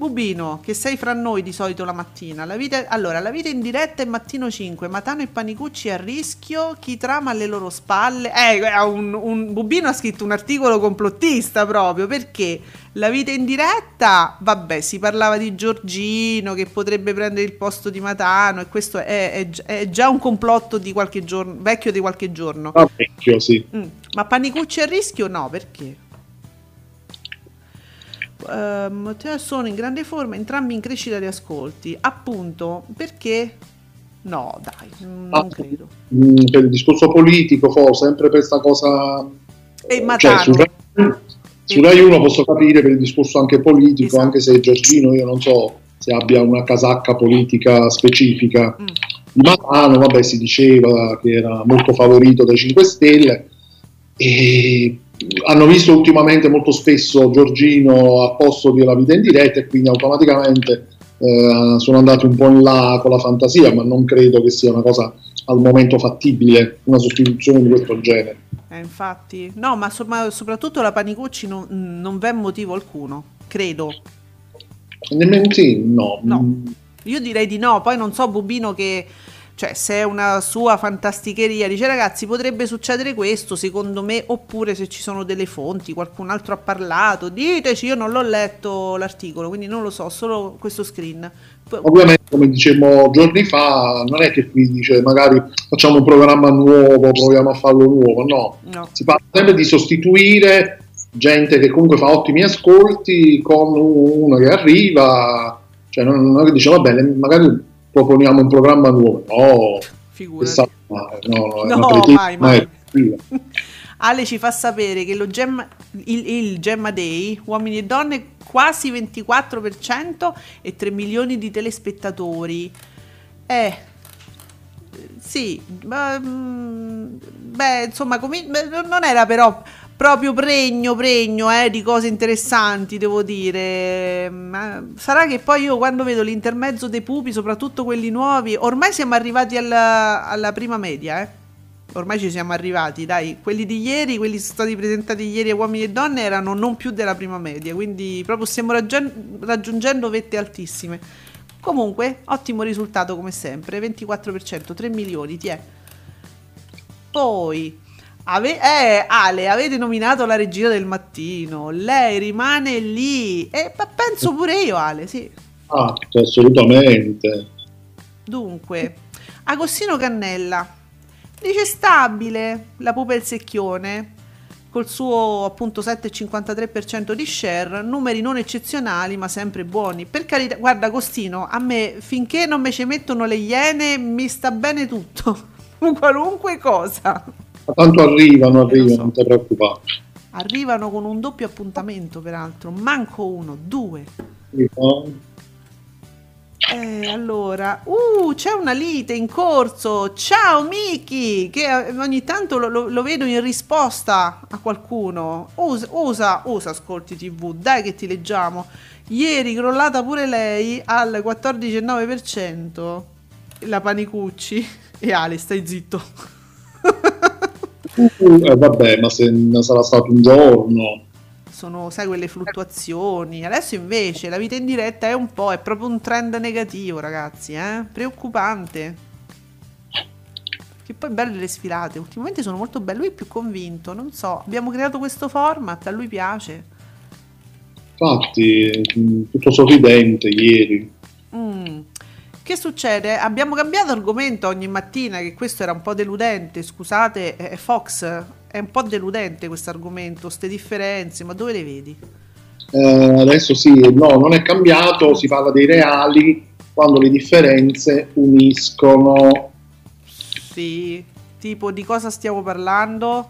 Bubino, che sei fra noi di solito la mattina. La vita, allora, la vita in diretta è mattino 5. Matano e Panicucci a rischio. Chi trama alle loro spalle? Eh, un, un- Bubino ha scritto un articolo complottista proprio perché la vita in diretta, vabbè, si parlava di Giorgino che potrebbe prendere il posto di Matano e questo è, è è già un complotto di qualche giorno, vecchio di qualche giorno. Ah, vecchio, sì. Mm, Ma Panicucci a rischio no, perché? Ehm, sono in grande forma, entrambi in crescita di ascolti. Appunto, perché? No, dai, non Ah, credo. Mm, per il discorso politico, forse, sempre per questa cosa... E Cioè, Matano. su Rai, su Rai 1 posso capire per il discorso anche politico, Esatto. anche se Giorgino io non so se abbia una casacca politica specifica. Mm. Matano, vabbè, si diceva che era molto favorito dai 5 Stelle e hanno visto ultimamente molto spesso Giorgino al posto della vita in diretta e quindi automaticamente eh, sono andati un po' in là con la fantasia, ma non credo che sia una cosa al momento fattibile, una sostituzione di questo genere. Eh, infatti, no, ma, so- ma soprattutto la Panicucci non, non v'è motivo alcuno, credo. Nemmeno sì, no. No. Io direi di no, poi non so Bubino che, cioè se è una sua fantasticheria, dice ragazzi potrebbe succedere questo secondo me, oppure se ci sono delle fonti, qualcun altro ha parlato, diteci, io non l'ho letto l'articolo, quindi non lo so, solo questo screen. Ovviamente, come dicevamo giorni fa, non è che qui dice magari facciamo un programma nuovo, proviamo a farlo nuovo, no. No. Si parla sempre di sostituire gente che comunque fa ottimi ascolti con uno che arriva, cioè non, non è che dice va bene, magari proponiamo un programma nuovo, no, Figurati. no, no, No, mai, mai. Ale ci fa sapere che lo Gemma- il, il Gemma Day, uomini e donne, quasi 24% e 3 milioni di telespettatori. Eh, sì, ma, mm, beh, insomma, beh, non era però proprio pregno, pregno eh, di cose interessanti, devo dire. Ma sarà che poi io quando vedo l'intermezzo dei pupi, soprattutto quelli nuovi, ormai siamo arrivati alla, alla prima media, eh. Ormai ci siamo arrivati, dai, quelli di ieri, quelli sono stati presentati ieri a uomini e donne erano non più della prima media, quindi proprio stiamo raggiun- raggiungendo vette altissime. Comunque, ottimo risultato come sempre, 24%, 3 milioni, ti è. Poi, ave- eh, Ale, avete nominato la regina del mattino, lei rimane lì, e ma penso pure io, Ale, sì. Ah, assolutamente. Dunque, Agostino Cannella dice stabile la pupa e il secchione. col suo appunto 7,53% di share, numeri non eccezionali ma sempre buoni. Per carità, guarda Agostino, a me finché non me ci mettono le iene mi sta bene tutto, qualunque cosa. Ma tanto arrivano, Eh, arrivano, so. non ti preoccupare. Arrivano con un doppio appuntamento peraltro, manco uno, due. Eh, allora, uh, c'è una lite in corso. Ciao Miki, che eh, ogni tanto lo, lo- lo vedo in risposta a qualcuno. Usa, usa, usa, ascolti TV, dai che ti leggiamo. Ieri crollata pure lei al 14,9%. La Panicucci. E Ale, stai zitto. Eh, vabbè, ma se sarà stato un giorno. sono, sai, quelle fluttuazioni. Adesso invece la vita in diretta è un po', è proprio un trend negativo, ragazzi, eh? Preoccupante. Che poi belle le sfilate, ultimamente sono molto belle, lui è più convinto, non so, abbiamo creato questo format, a lui piace. Infatti, mh, tutto sorridente ieri. Mm. Che succede? Abbiamo cambiato argomento ogni mattina, che questo era un po' deludente, scusate, eh, Fox, è un po' deludente questo argomento, ste differenze, ma dove le vedi? Eh, adesso sì, no, non è cambiato, si parla dei reali quando le differenze uniscono. Sì, tipo di cosa stiamo parlando?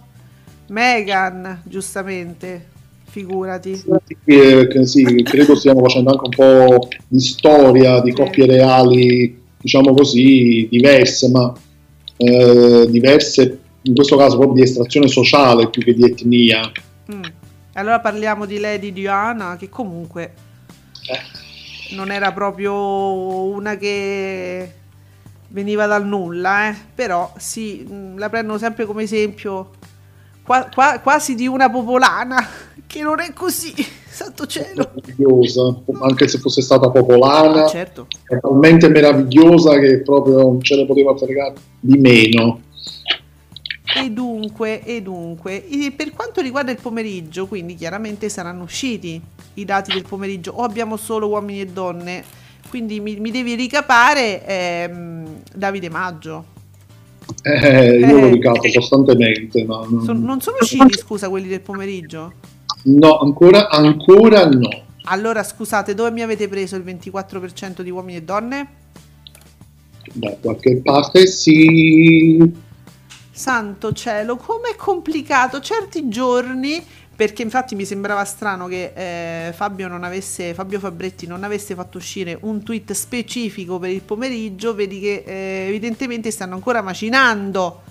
Megan, giustamente, figurati. Eh, che sì, credo stiamo facendo anche un po' di storia di Sì. coppie reali, diciamo così, diverse, ma eh, diverse in questo caso proprio di estrazione sociale più che di etnia. Mm. Allora parliamo di Lady Diana, che comunque non era proprio una che veniva dal nulla, eh? però sì, mm, la prendo sempre come esempio qua- qua- quasi di una popolana, che non è così, santo cielo. Meravigliosa, anche se fosse stata popolana, Ah, certo. è talmente meravigliosa che proprio non ce ne poteva fregare di meno. E dunque, e dunque, e per quanto riguarda il pomeriggio, quindi chiaramente saranno usciti i dati del pomeriggio, o abbiamo solo uomini e donne, quindi mi, mi devi ricapare ehm, Davide Maggio. Eh, io Eh. lo ricapo costantemente, ma Son- non sono usciti, scusa, quelli del pomeriggio? No, ancora, ancora no. Allora, scusate, dove mi avete preso il 24% di uomini e donne? Da qualche parte sì. Santo cielo, com'è complicato certi giorni, perché infatti mi sembrava strano che eh, Fabio, non avesse, Fabio Fabretti non avesse fatto uscire un tweet specifico per il pomeriggio, vedi che eh, evidentemente stanno ancora macinando.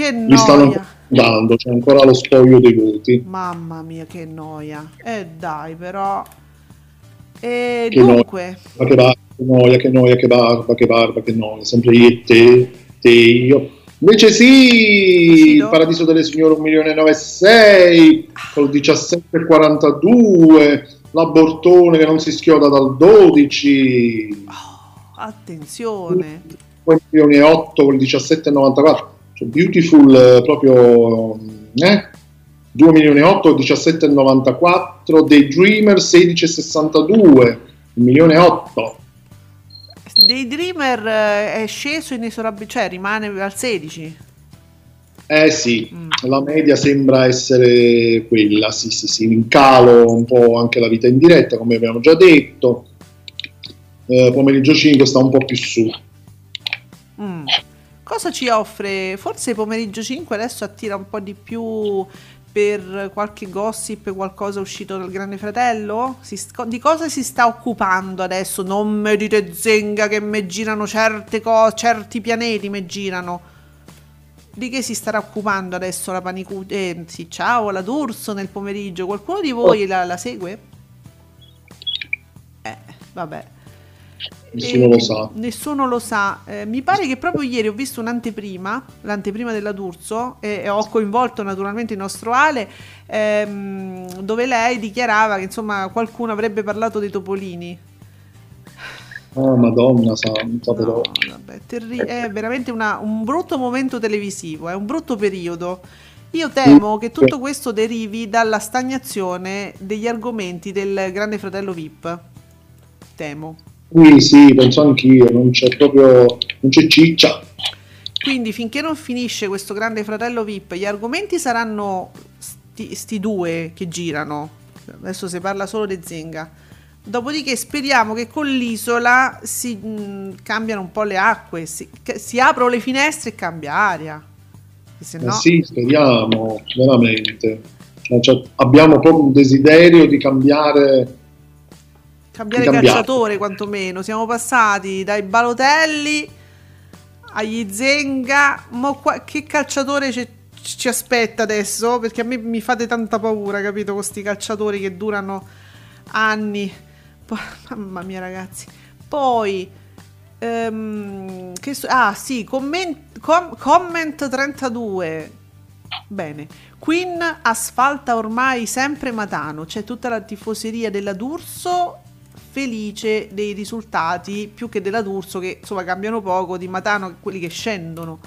Che Mi stanno noia. dando, c'è ancora lo spoglio dei voti. Mamma mia, che noia. Eh dai, però... E Che noia. dunque, Ma che barba, che noia, che noia, che barba, che barba, che noia. Sempre io e te, te io. Invece sì, il Paradiso delle Signore 1.906 col 17,42, la Bortone che non si schioda dal 12, attenzione. 2 milioni e 8 col 17,94. Cioè, beautiful eh, proprio, eh? 2 milioni e 8 col 17,94, Daydreamer 16,62, 1 milione e 8. Daydreamer eh, è sceso inesorabilmente, cioè rimane al 16. Eh sì, Mm. la media sembra essere quella, sì sì sì, in calo un po' anche la vita in diretta come abbiamo già detto, Eh, pomeriggio 5 sta un po' più su. Cosa ci offre? Forse pomeriggio 5 adesso attira un po' di più per qualche gossip, qualcosa uscito dal Grande Fratello? Si di cosa si sta occupando adesso? Non me dite Zenga che me girano certe cose, certi pianeti me girano. Di che si starà occupando adesso la Panicu? Eh, sì, ciao, la D'Urso nel pomeriggio. Qualcuno di voi la, la segue? Eh, vabbè. Nessuno lo sa. Nessuno lo sa. Eh, mi pare che proprio ieri ho visto un'anteprima, l'anteprima della D'Urso, e, e ho coinvolto naturalmente il nostro Ale, ehm, dove lei dichiarava che insomma qualcuno avrebbe parlato dei topolini. Oh madonna santa però. No, vabbè, terri- è veramente una- un brutto momento televisivo, è un brutto periodo. Io temo che tutto questo derivi dalla stagnazione degli argomenti del Grande Fratello VIP. Temo. Sì, sì, penso anch'io, non c'è proprio, non c'è ciccia. Quindi finché non finisce questo grande fratello VIP, gli argomenti saranno sti, sti due che girano. Adesso si parla solo di Zenga. Dopodiché speriamo che con l'isola si mh, cambiano un po' le acque, si, si aprono le finestre e cambia aria. Eh no, sì, speriamo, veramente. Cioè, cioè, abbiamo proprio un desiderio di cambiare. Cambiare calciatore quantomeno. Siamo passati dai Balotelli agli Zenga. Mo qua- che calciatore ci, ci aspetta adesso? Perché a me mi fate tanta paura, capito? Con questi calciatori che durano anni. Poi- mamma mia, ragazzi. Poi. ehm, che ah sì, comment, com- comment 32. Bene, Queen asfalta ormai sempre Matano, c'è tutta la tifoseria della D'Urso felice dei risultati più che della D'Urso che insomma cambiano poco di Matano quelli che scendono.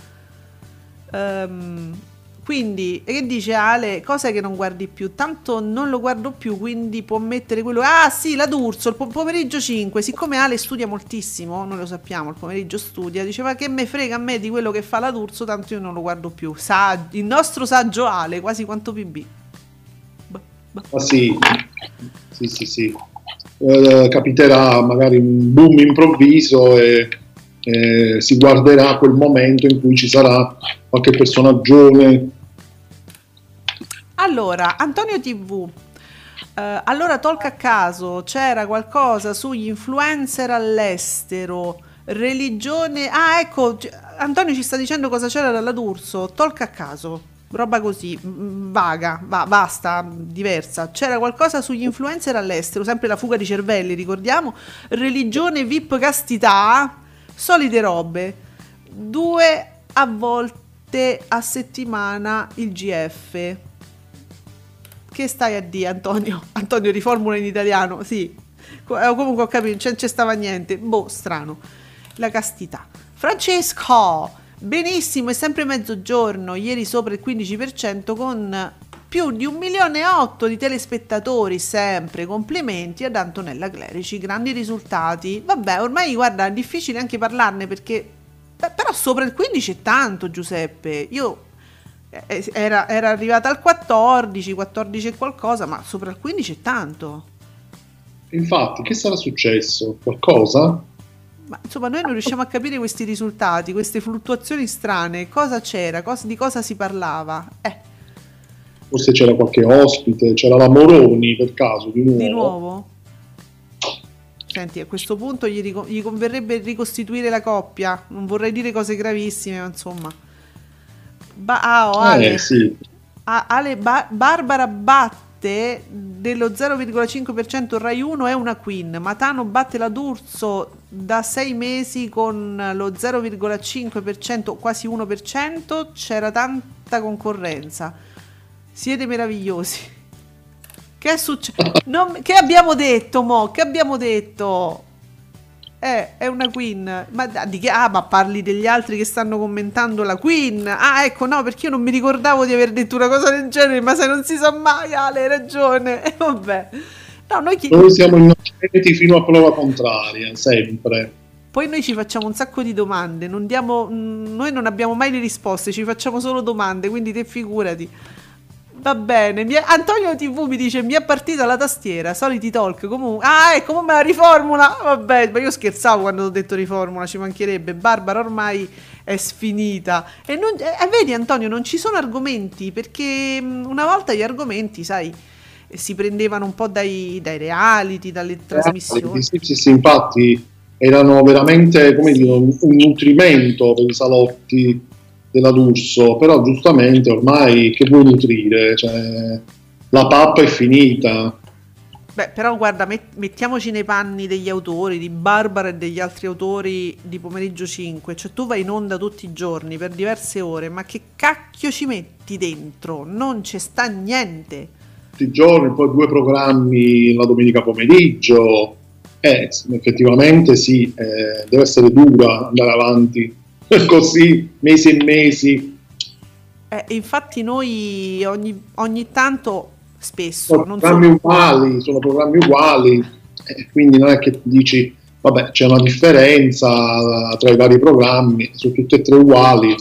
Ehm, quindi, che dice Ale? Cosa è che non guardi più? Tanto non lo guardo più, quindi può mettere quello. Ah, sì, la D'Urso, il po- pomeriggio 5. Siccome Ale studia moltissimo, noi lo sappiamo, il pomeriggio studia, diceva che me frega a me di quello che fa la D'Urso, tanto io non lo guardo più. Sa- il nostro saggio Ale, quasi quanto PB. Bah, bah. Ma sì, sì, sì, sì. Eh, capiterà magari un boom improvviso e eh, si guarderà quel momento in cui ci sarà qualche personaggione. Allora, Antonio TV. eh, allora tolca a caso, c'era qualcosa sugli influencer all'estero, religione... Ah, ecco, Antonio ci sta dicendo cosa c'era dalla D'Urso, tolca a caso, roba così, vaga, va, basta, diversa. C'era qualcosa sugli influencer all'estero, sempre la fuga di cervelli, ricordiamo, religione, VIP, castità, solite robe. Due a volte a settimana il GF. Che stai a dire, Antonio? Antonio, riformula in italiano, sì. Eh, Comunque ho capito, non c'è stava niente. Boh, strano. La castità. Francesco, benissimo, è sempre mezzogiorno. Ieri sopra il 15% con più di un milione e otto di telespettatori, sempre. Complimenti ad Antonella Clerici, grandi risultati. Vabbè, ormai guarda, è difficile anche parlarne perché... beh, però sopra il 15 è tanto, Giuseppe. Io eh, era, era arrivata al 14, 14 e qualcosa, ma sopra il 15 è tanto. Infatti, che sarà successo? Qualcosa? Ma insomma, noi non riusciamo a capire questi risultati, queste fluttuazioni strane. Cosa c'era? Cos- di cosa si parlava? Eh, Forse c'era qualche ospite, c'era la Moroni per caso di nuovo. di nuovo? Senti, a questo punto gli, rico- gli converrebbe ricostituire la coppia. Non vorrei dire cose gravissime, ma insomma. Ba- ah, oh, Ale. Eh sì, Ah, Ale Ba- Barbara batte dello 0,5% Rai 1 è una Queen. Matano batte la D'Urso da sei mesi con lo 0,5%, quasi 1%. C'era tanta concorrenza. Siete meravigliosi. Che è successo? che abbiamo detto, mo? Che abbiamo detto? Eh, è una Queen. Ma di che? Ah, ma parli degli altri che stanno commentando la Queen. Ah, ecco, no, perché io non mi ricordavo di aver detto una cosa del genere, ma se non si sa mai, Ale, hai ragione. E vabbè. No, noi chi- noi siamo innocenti fino a prova contraria, sempre. Poi noi ci facciamo un sacco di domande, non diamo, mm, noi non abbiamo mai le risposte, ci facciamo solo domande, quindi te figurati. Va bene, mi è- Antonio TV mi dice mi è partita la tastiera, soliti talk comunque. Ah, ecco, come la riformula. Vabbè, ma io scherzavo quando ho detto riformula, ci mancherebbe. Barbara ormai è sfinita. E non, eh, vedi Antonio, non ci sono argomenti, perché mm, una volta gli argomenti, sai, si prendevano un po' dai, dai reality, dalle trasmissioni. Sì, sì, sì, infatti erano veramente come dire, un, un nutrimento per i salotti della D'Urso, però giustamente ormai che vuoi nutrire? Cioè, la pappa è finita. Beh, però guarda, met- mettiamoci nei panni degli autori, di Barbara e degli altri autori di Pomeriggio 5. Cioè, tu vai in onda tutti i giorni per diverse ore, ma che cacchio ci metti dentro? Non c'è sta niente. Tutti i giorni, poi due programmi la domenica pomeriggio. Eh, effettivamente sì, eh, deve essere dura andare avanti così mesi e mesi. Eh, infatti noi ogni, ogni tanto, spesso, Sono non programmi so... uguali, sono programmi uguali, eh, quindi non è che dici, vabbè, c'è una differenza tra i vari programmi, sono tutti e tre uguali.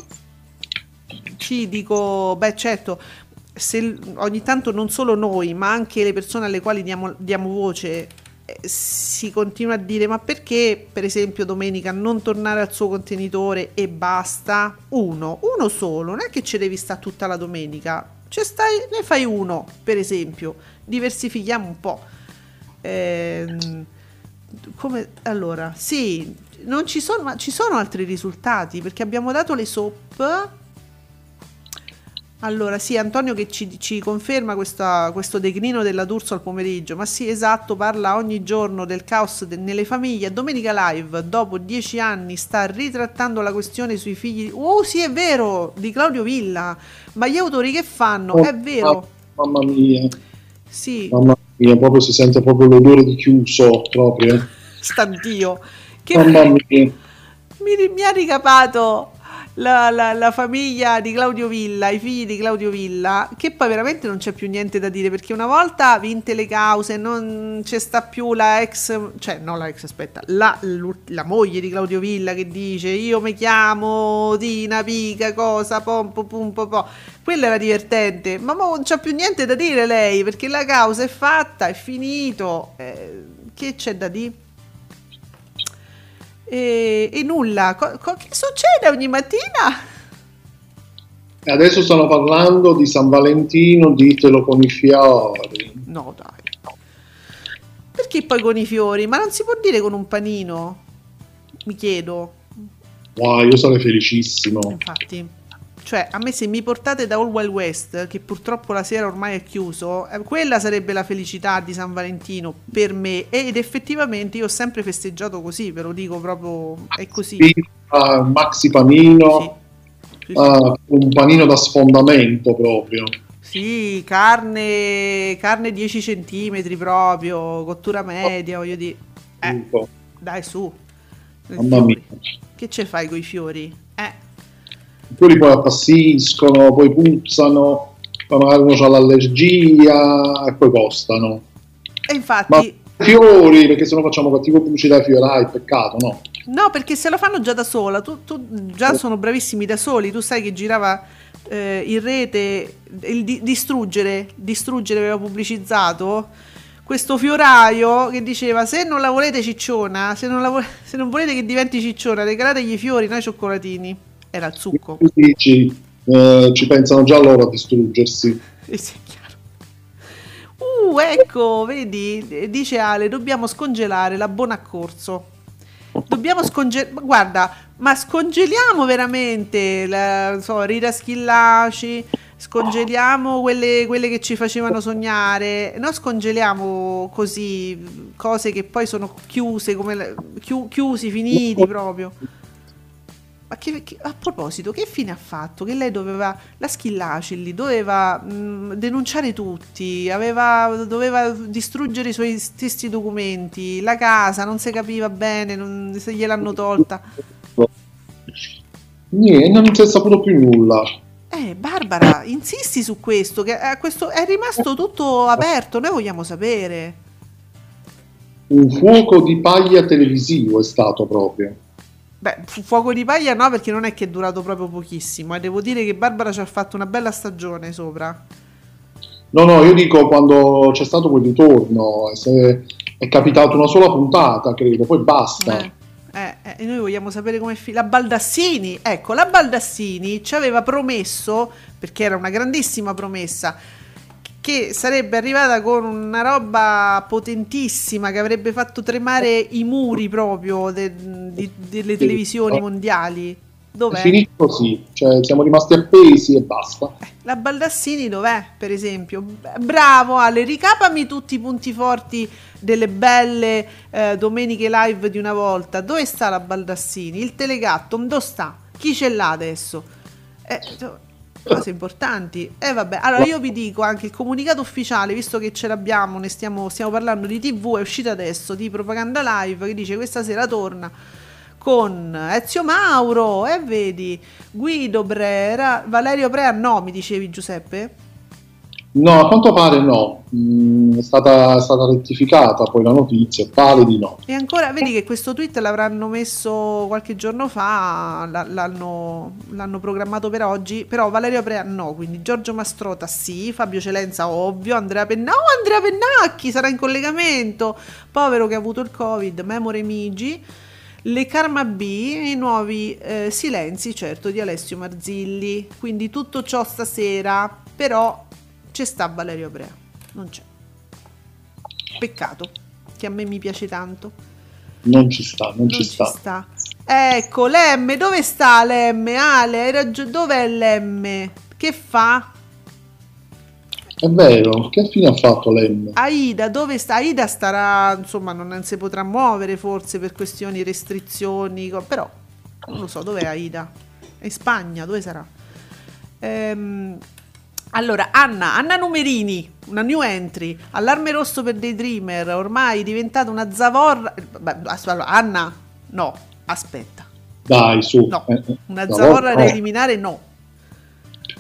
Ci dico, beh certo, se ogni tanto non solo noi, ma anche le persone alle quali diamo, diamo voce eh, si continua a dire ma perché per esempio domenica non tornare al suo contenitore e basta? Uno uno solo non è che ci devi stare tutta la domenica. Cioè stai, ne fai uno per esempio diversifichiamo un po' Ehm, come allora sì non ci sono ma ci sono altri risultati perché abbiamo dato le soap allora, sì, Antonio che ci, ci conferma questa, questo declino della D'Urso al pomeriggio, ma sì, esatto, parla ogni giorno del caos de, nelle famiglie. Domenica Live, dopo dieci anni, sta ritrattando la questione sui figli. Oh, sì, è vero, di Claudio Villa. Ma gli autori che fanno? Oh, è vero. Mamma mia. Sì. Mamma mia, proprio si sente proprio l'odore di chiuso, proprio. Stantio. Che Mamma mia. mi, mi ha ricapato la, la, la, famiglia di Claudio Villa, i figli di Claudio Villa, che poi veramente non c'è più niente da dire perché una volta vinte le cause non c'è sta più la ex, cioè no la ex aspetta, la, la moglie di Claudio Villa che dice io mi chiamo Tina Pica, cosa, pom pom pom pom pom. Quello era divertente, ma non c'è più niente da dire lei perché la causa è fatta, è finito, eh, che c'è da dire? E, e nulla. Co- co- che succede ogni mattina? Adesso stanno parlando di San Valentino, ditelo con i fiori. No, dai. Perché poi con i fiori? Ma non si può dire con un panino? Mi chiedo. Wow, io sarei felicissimo. Infatti. Cioè, a me se mi portate da All Wild West, che purtroppo la sera ormai è chiuso, eh, quella sarebbe la felicità di San Valentino per me. Ed effettivamente io ho sempre festeggiato così, ve lo dico proprio, è così. Uh, maxi panino, sì. Sì, sì. Uh, un panino da sfondamento proprio. Sì, carne, carne 10 cm proprio, cottura media, voglio dire. Eh, dai su. Mamma mia. Che ce fai con i fiori? Eh quelli poi appassiscono, poi puzzano, poi magari uno ha l'allergia e poi costano. E infatti... Ma fiori, perché se no facciamo cattivo pubblicità ai fiorai, peccato, no? No, perché se lo fanno già da sola, tu, tu già sono bravissimi da soli, tu sai che girava eh, in rete il di, distruggere, distruggere aveva pubblicizzato questo fioraio che diceva se non la volete cicciona, se non, vo- se non volete che diventi cicciona, regalategli i fiori, noi cioccolatini. Era il succo. Dici, eh, ci pensano già loro a distruggersi. Eh sì, chiaro. Uh, ecco, vedi, dice Ale, dobbiamo scongelare la buona accorso. Dobbiamo scongelare, guarda, ma scongeliamo veramente, la, so, Rita Schillaci, scongeliamo quelle, quelle, che ci facevano sognare, non scongeliamo così cose che poi sono chiuse, come, chi, chiusi, finiti proprio. Ma che, che, a proposito, che fine ha fatto? Che lei doveva, la Schillacilli, doveva mh, denunciare tutti, aveva, doveva distruggere i suoi stessi documenti, la casa non si capiva bene, non, se gliel'hanno tolta. Niente, non si è saputo più nulla. Eh, Barbara, insisti su questo, che eh, questo è rimasto tutto aperto, noi vogliamo sapere. Un fuoco di paglia televisivo è stato proprio. Beh, fuoco di paglia no, perché non è che è durato proprio pochissimo. E devo dire che Barbara ci ha fatto una bella stagione sopra. No, no, io dico quando c'è stato quel ritorno, è capitata una sola puntata, credo, poi basta. Eh, eh, eh, noi vogliamo sapere come fi- la Baldassini, ecco, la Baldassini ci aveva promesso, perché era una grandissima promessa, che sarebbe arrivata con una roba potentissima che avrebbe fatto tremare i muri proprio de, de, delle televisioni mondiali. Dov'è? Finito così, cioè siamo rimasti appesi e basta. Eh, la Baldassini dov'è, per esempio? Bravo Ale, ricapami tutti i punti forti delle belle eh, domeniche live di una volta. Dove sta la Baldassini? Il telegatto, dove sta? Chi ce l'ha adesso? Eh, cose importanti. E eh, vabbè, allora io vi dico anche il comunicato ufficiale, visto che ce l'abbiamo, ne stiamo, stiamo parlando di TV, è uscito adesso di Propaganda Live che dice questa sera torna con Ezio Mauro e vedi Guido Brera, Valerio Brea no, mi dicevi Giuseppe? No, a quanto pare no, Mm, è, stata, è stata rettificata poi la notizia, pare di no. E ancora, vedi che questo tweet l'avranno messo qualche giorno fa, l'hanno, l'hanno programmato per oggi, però Valerio Aprea no, quindi Giorgio Mastrota sì, Fabio Celenza ovvio, Andrea Pennacchi, oh, Andrea Pennacchi sarà in collegamento, povero che ha avuto il Covid, Memore Migi, le Karma B e i nuovi eh, silenzi, certo, di Alessio Marzilli, quindi tutto ciò stasera, però c'è sta Valerio Aprea, non c'è. Peccato, che a me mi piace tanto. Non ci sta, non, Non ci sta. sta. Ecco, l'M, dove sta l'M? Ale, hai ragione, dov'è l'M? Che fa? È vero, che fine ha fatto l'M? Aida, dove sta? Aida starà, insomma, non si potrà muovere forse per questioni restrizioni, però non lo so, dov'è Aida? È in Spagna, dove sarà? Ehm, allora, Anna, Anna Numerini, una new entry, allarme rosso per Daydreamer, ormai diventata una zavorra... Allora, Anna, no, aspetta. Dai, su. No, Eh, eh, una no, zavorra da eliminare no.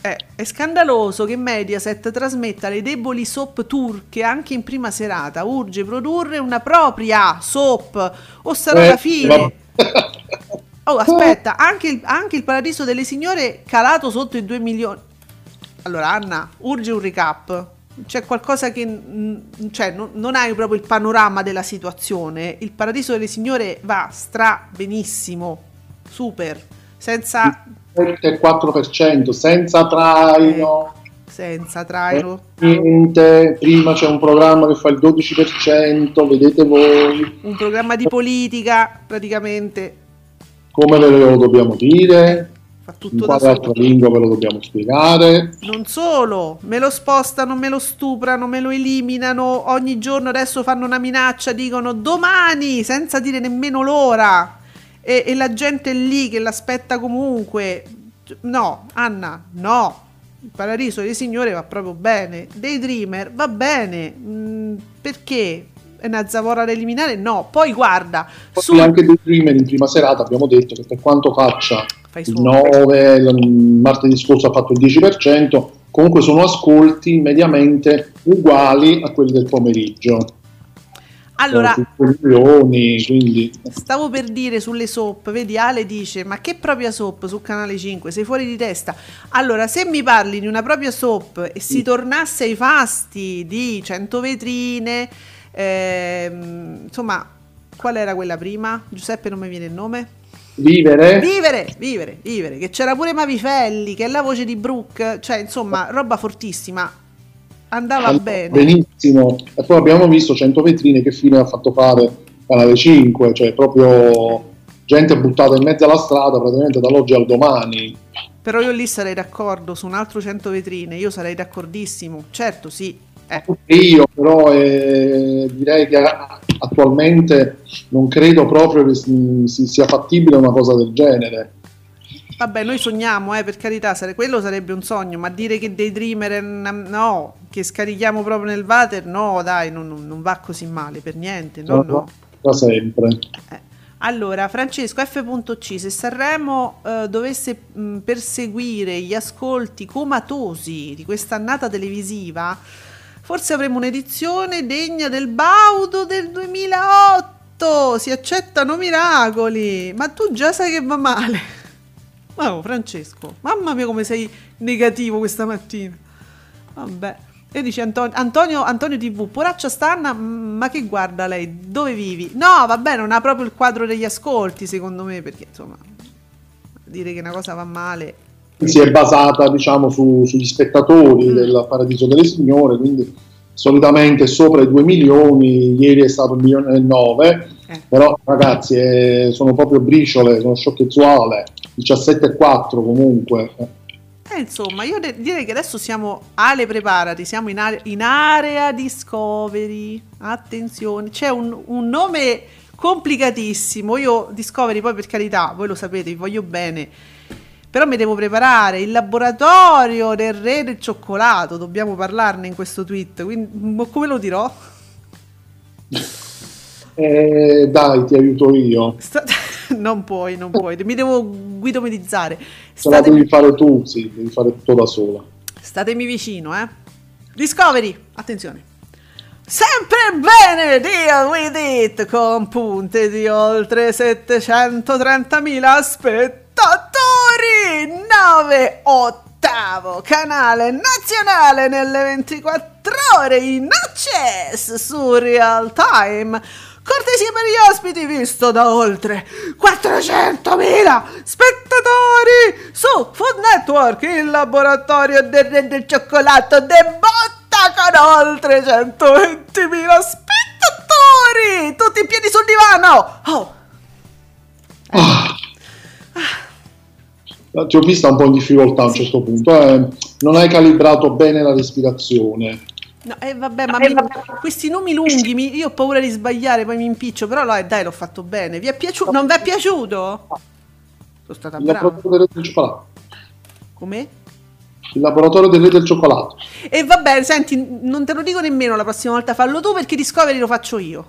Eh, è scandaloso che Mediaset trasmetta le deboli soap turche anche in prima serata. Urge produrre una propria soap. O sarà Eh, la fine. Oh, aspetta, anche il, anche il Paradiso delle Signore calato sotto i 2 milioni. Allora, Anna, urge un recap. C'è qualcosa che. Cioè, non, non hai proprio il panorama della situazione. Il Paradiso delle Signore va stra benissimo. Super. Senza. 7,4% senza traino. Senza traino. Niente, prima c'è un programma che fa il 12%, vedete voi Un programma di politica, praticamente. come ve lo dobbiamo dire, Fa tutto da altra solo. lingua ve lo dobbiamo spiegare. Non solo, me lo spostano, me lo stuprano, me lo eliminano. Ogni giorno adesso fanno una minaccia, dicono domani, senza dire nemmeno l'ora. E, e la gente è lì che l'aspetta comunque. No, Anna, no. Il paradiso dei signori va proprio bene. Daydreamer va bene. Mm, perché? È una zavorra da eliminare? No. Poi guarda, Poi su... anche dei Dreamer in prima serata abbiamo detto che per quanto faccia Fai il su. 9, il martedì scorso ha fatto il 10%, comunque sono ascolti mediamente uguali a quelli del pomeriggio. Allora, Sono 5 milioni, quindi Stavo per dire sulle soap, vedi Ale dice ma che propria soap su Canale 5, sei fuori di testa. Allora se mi parli di una propria soap e si tornasse ai fasti di 100 vetrine, ehm, insomma qual era quella prima? Giuseppe non mi viene il nome. Vivere Vivere, vivere, vivere, che c'era pure Mavifelli, che è la voce di Brooke, cioè insomma roba fortissima, andava andava bene. benissimo. E poi abbiamo visto 100 vetrine che fine ha fatto fare Canale 5, cioè proprio gente buttata in mezzo alla strada praticamente dall'oggi al domani. Però io lì sarei d'accordo su un altro 100 vetrine, io sarei d'accordissimo, certo sì. Eh. Io però eh, direi che attualmente non credo proprio che si, si- sia fattibile una cosa del genere. Vabbè, noi sogniamo, eh, per carità, sare- quello sarebbe un sogno, ma dire che Daydreamer è una- no, che scarichiamo proprio nel water, no, dai, non, non- va così male, per niente, no, no. Da sempre. Eh. Allora, Francesco F.C. Se Sanremo eh, dovesse mh, perseguire gli ascolti comatosi di questa annata televisiva, forse avremo un'edizione degna del Baudo del 2008. Si accettano miracoli, ma tu già sai che va male. Ma Francesco, mamma mia come sei negativo questa mattina. Vabbè. E dice Antonio, Antonio, Antonio TV, poraccia stanna, ma che guarda lei? Dove vivi? No, vabbè, non ha proprio il quadro degli ascolti, secondo me, perché insomma, dire che una cosa va male. Si è basata diciamo su- sugli spettatori Mm. del Paradiso delle Signore, quindi solitamente sopra i 2 milioni, ieri è stato un milione e 9, Eh. però ragazzi eh, sono proprio briciole, sono sciocchezzuale, 17,4 comunque. Eh, insomma, io de- direi che adesso siamo, Ale preparati, siamo in, area- in area Discovery, attenzione, c'è un, un nome complicatissimo, io Discovery poi per carità, voi lo sapete, vi voglio bene, però mi devo preparare, il laboratorio del re del cioccolato, dobbiamo parlarne in questo tweet, quindi come lo dirò? Eh, dai, ti aiuto io. Sta- non puoi, non puoi, mi devo guidomedizzare. Se la Statemi, devi fare tu, sì, devi fare tutto da sola. statemi vicino, eh. Discovery, attenzione. Sempre bene, deal with it, con punte di oltre 730.000 spettatori, 9 ottavo canale nazionale nelle 24 ore in access su real time. Cortesia per gli ospiti visto da oltre 400.000 spettatori su Food Network, il laboratorio del re del cioccolato debotta con oltre 120.000 spettatori, tutti in piedi sul divano. Oh, Ah. Ti ho vista un po' in difficoltà a un certo punto. eh. Non hai calibrato bene la respirazione. no, eh, vabbè, ma mi- questi nomi lunghi, mi- io ho paura di sbagliare, poi mi impiccio, però no, eh, dai, l'ho fatto bene. Vi è piaciuto? Non vi è piaciuto? Sono stata Il brava. laboratorio del re del cioccolato. Come? Il laboratorio del re del cioccolato. E vabbè, senti, non te lo dico nemmeno la prossima volta, fallo tu perché Discovery lo faccio io.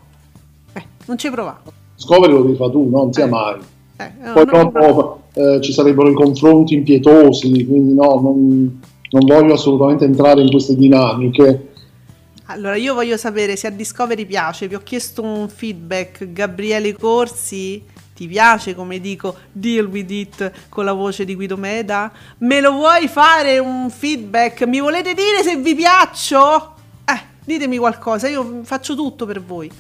Eh, non ci prova. Scopri lo devi fare tu, non sia mai. Eh, Poi dopo eh, ci sarebbero i confronti impietosi, quindi no, non, non voglio assolutamente entrare in queste dinamiche. Allora, io voglio sapere se a Discovery piace. Vi ho chiesto un feedback. Gabriele Corsi, ti piace come dico deal with it con la voce di Guido Meda? Me lo vuoi fare un feedback? Mi volete dire se vi piaccio? Eh, ditemi qualcosa, io faccio tutto per voi.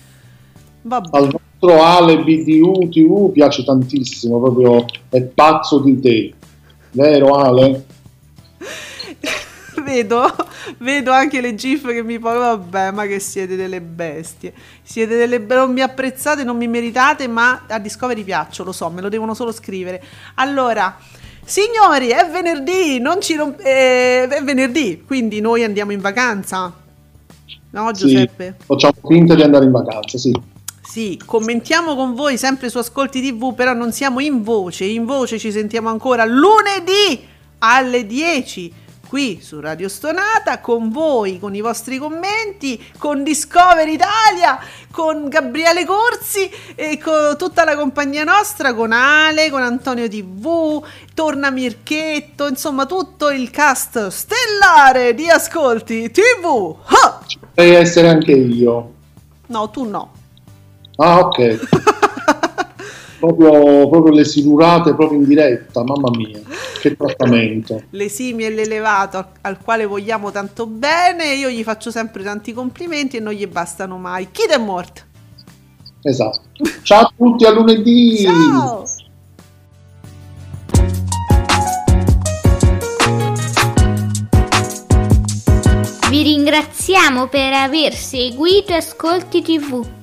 Vabbè. Al nostro Ale BDU TV piace tantissimo, proprio è pazzo di te. Vero Ale? Vedo, vedo anche le gif che mi poi vabbè, ma che siete delle bestie. Siete delle be- non mi apprezzate, non mi meritate, ma a Discovery piaccio, lo so, me lo devono solo scrivere. Allora, signori, è venerdì, non ci romp- eh, è venerdì, quindi noi andiamo in vacanza. No, Giuseppe? Sì, facciamo finta di andare in vacanza, sì. Sì, commentiamo con voi sempre su Ascolti TV, però non siamo in voce. In voce ci sentiamo ancora lunedì alle 10 qui su Radio Stonata con voi, con i vostri commenti, con Discover Italia, con Gabriele Corsi e con tutta la compagnia nostra, con Ale, con Antonio TV, Torna Mirchetto, insomma tutto il cast stellare di Ascolti TV. Ah! Potrei essere anche io. No, tu no. Ah, ok. proprio, proprio le silurate proprio in diretta, mamma mia, che trattamento. l'esimio e l'elevato al, al quale vogliamo tanto bene, io gli faccio sempre tanti complimenti e non gli bastano mai. Chi è morto? Esatto. Ciao a tutti, a lunedì. Ciao! Vi ringraziamo per aver seguito Ascolti TV.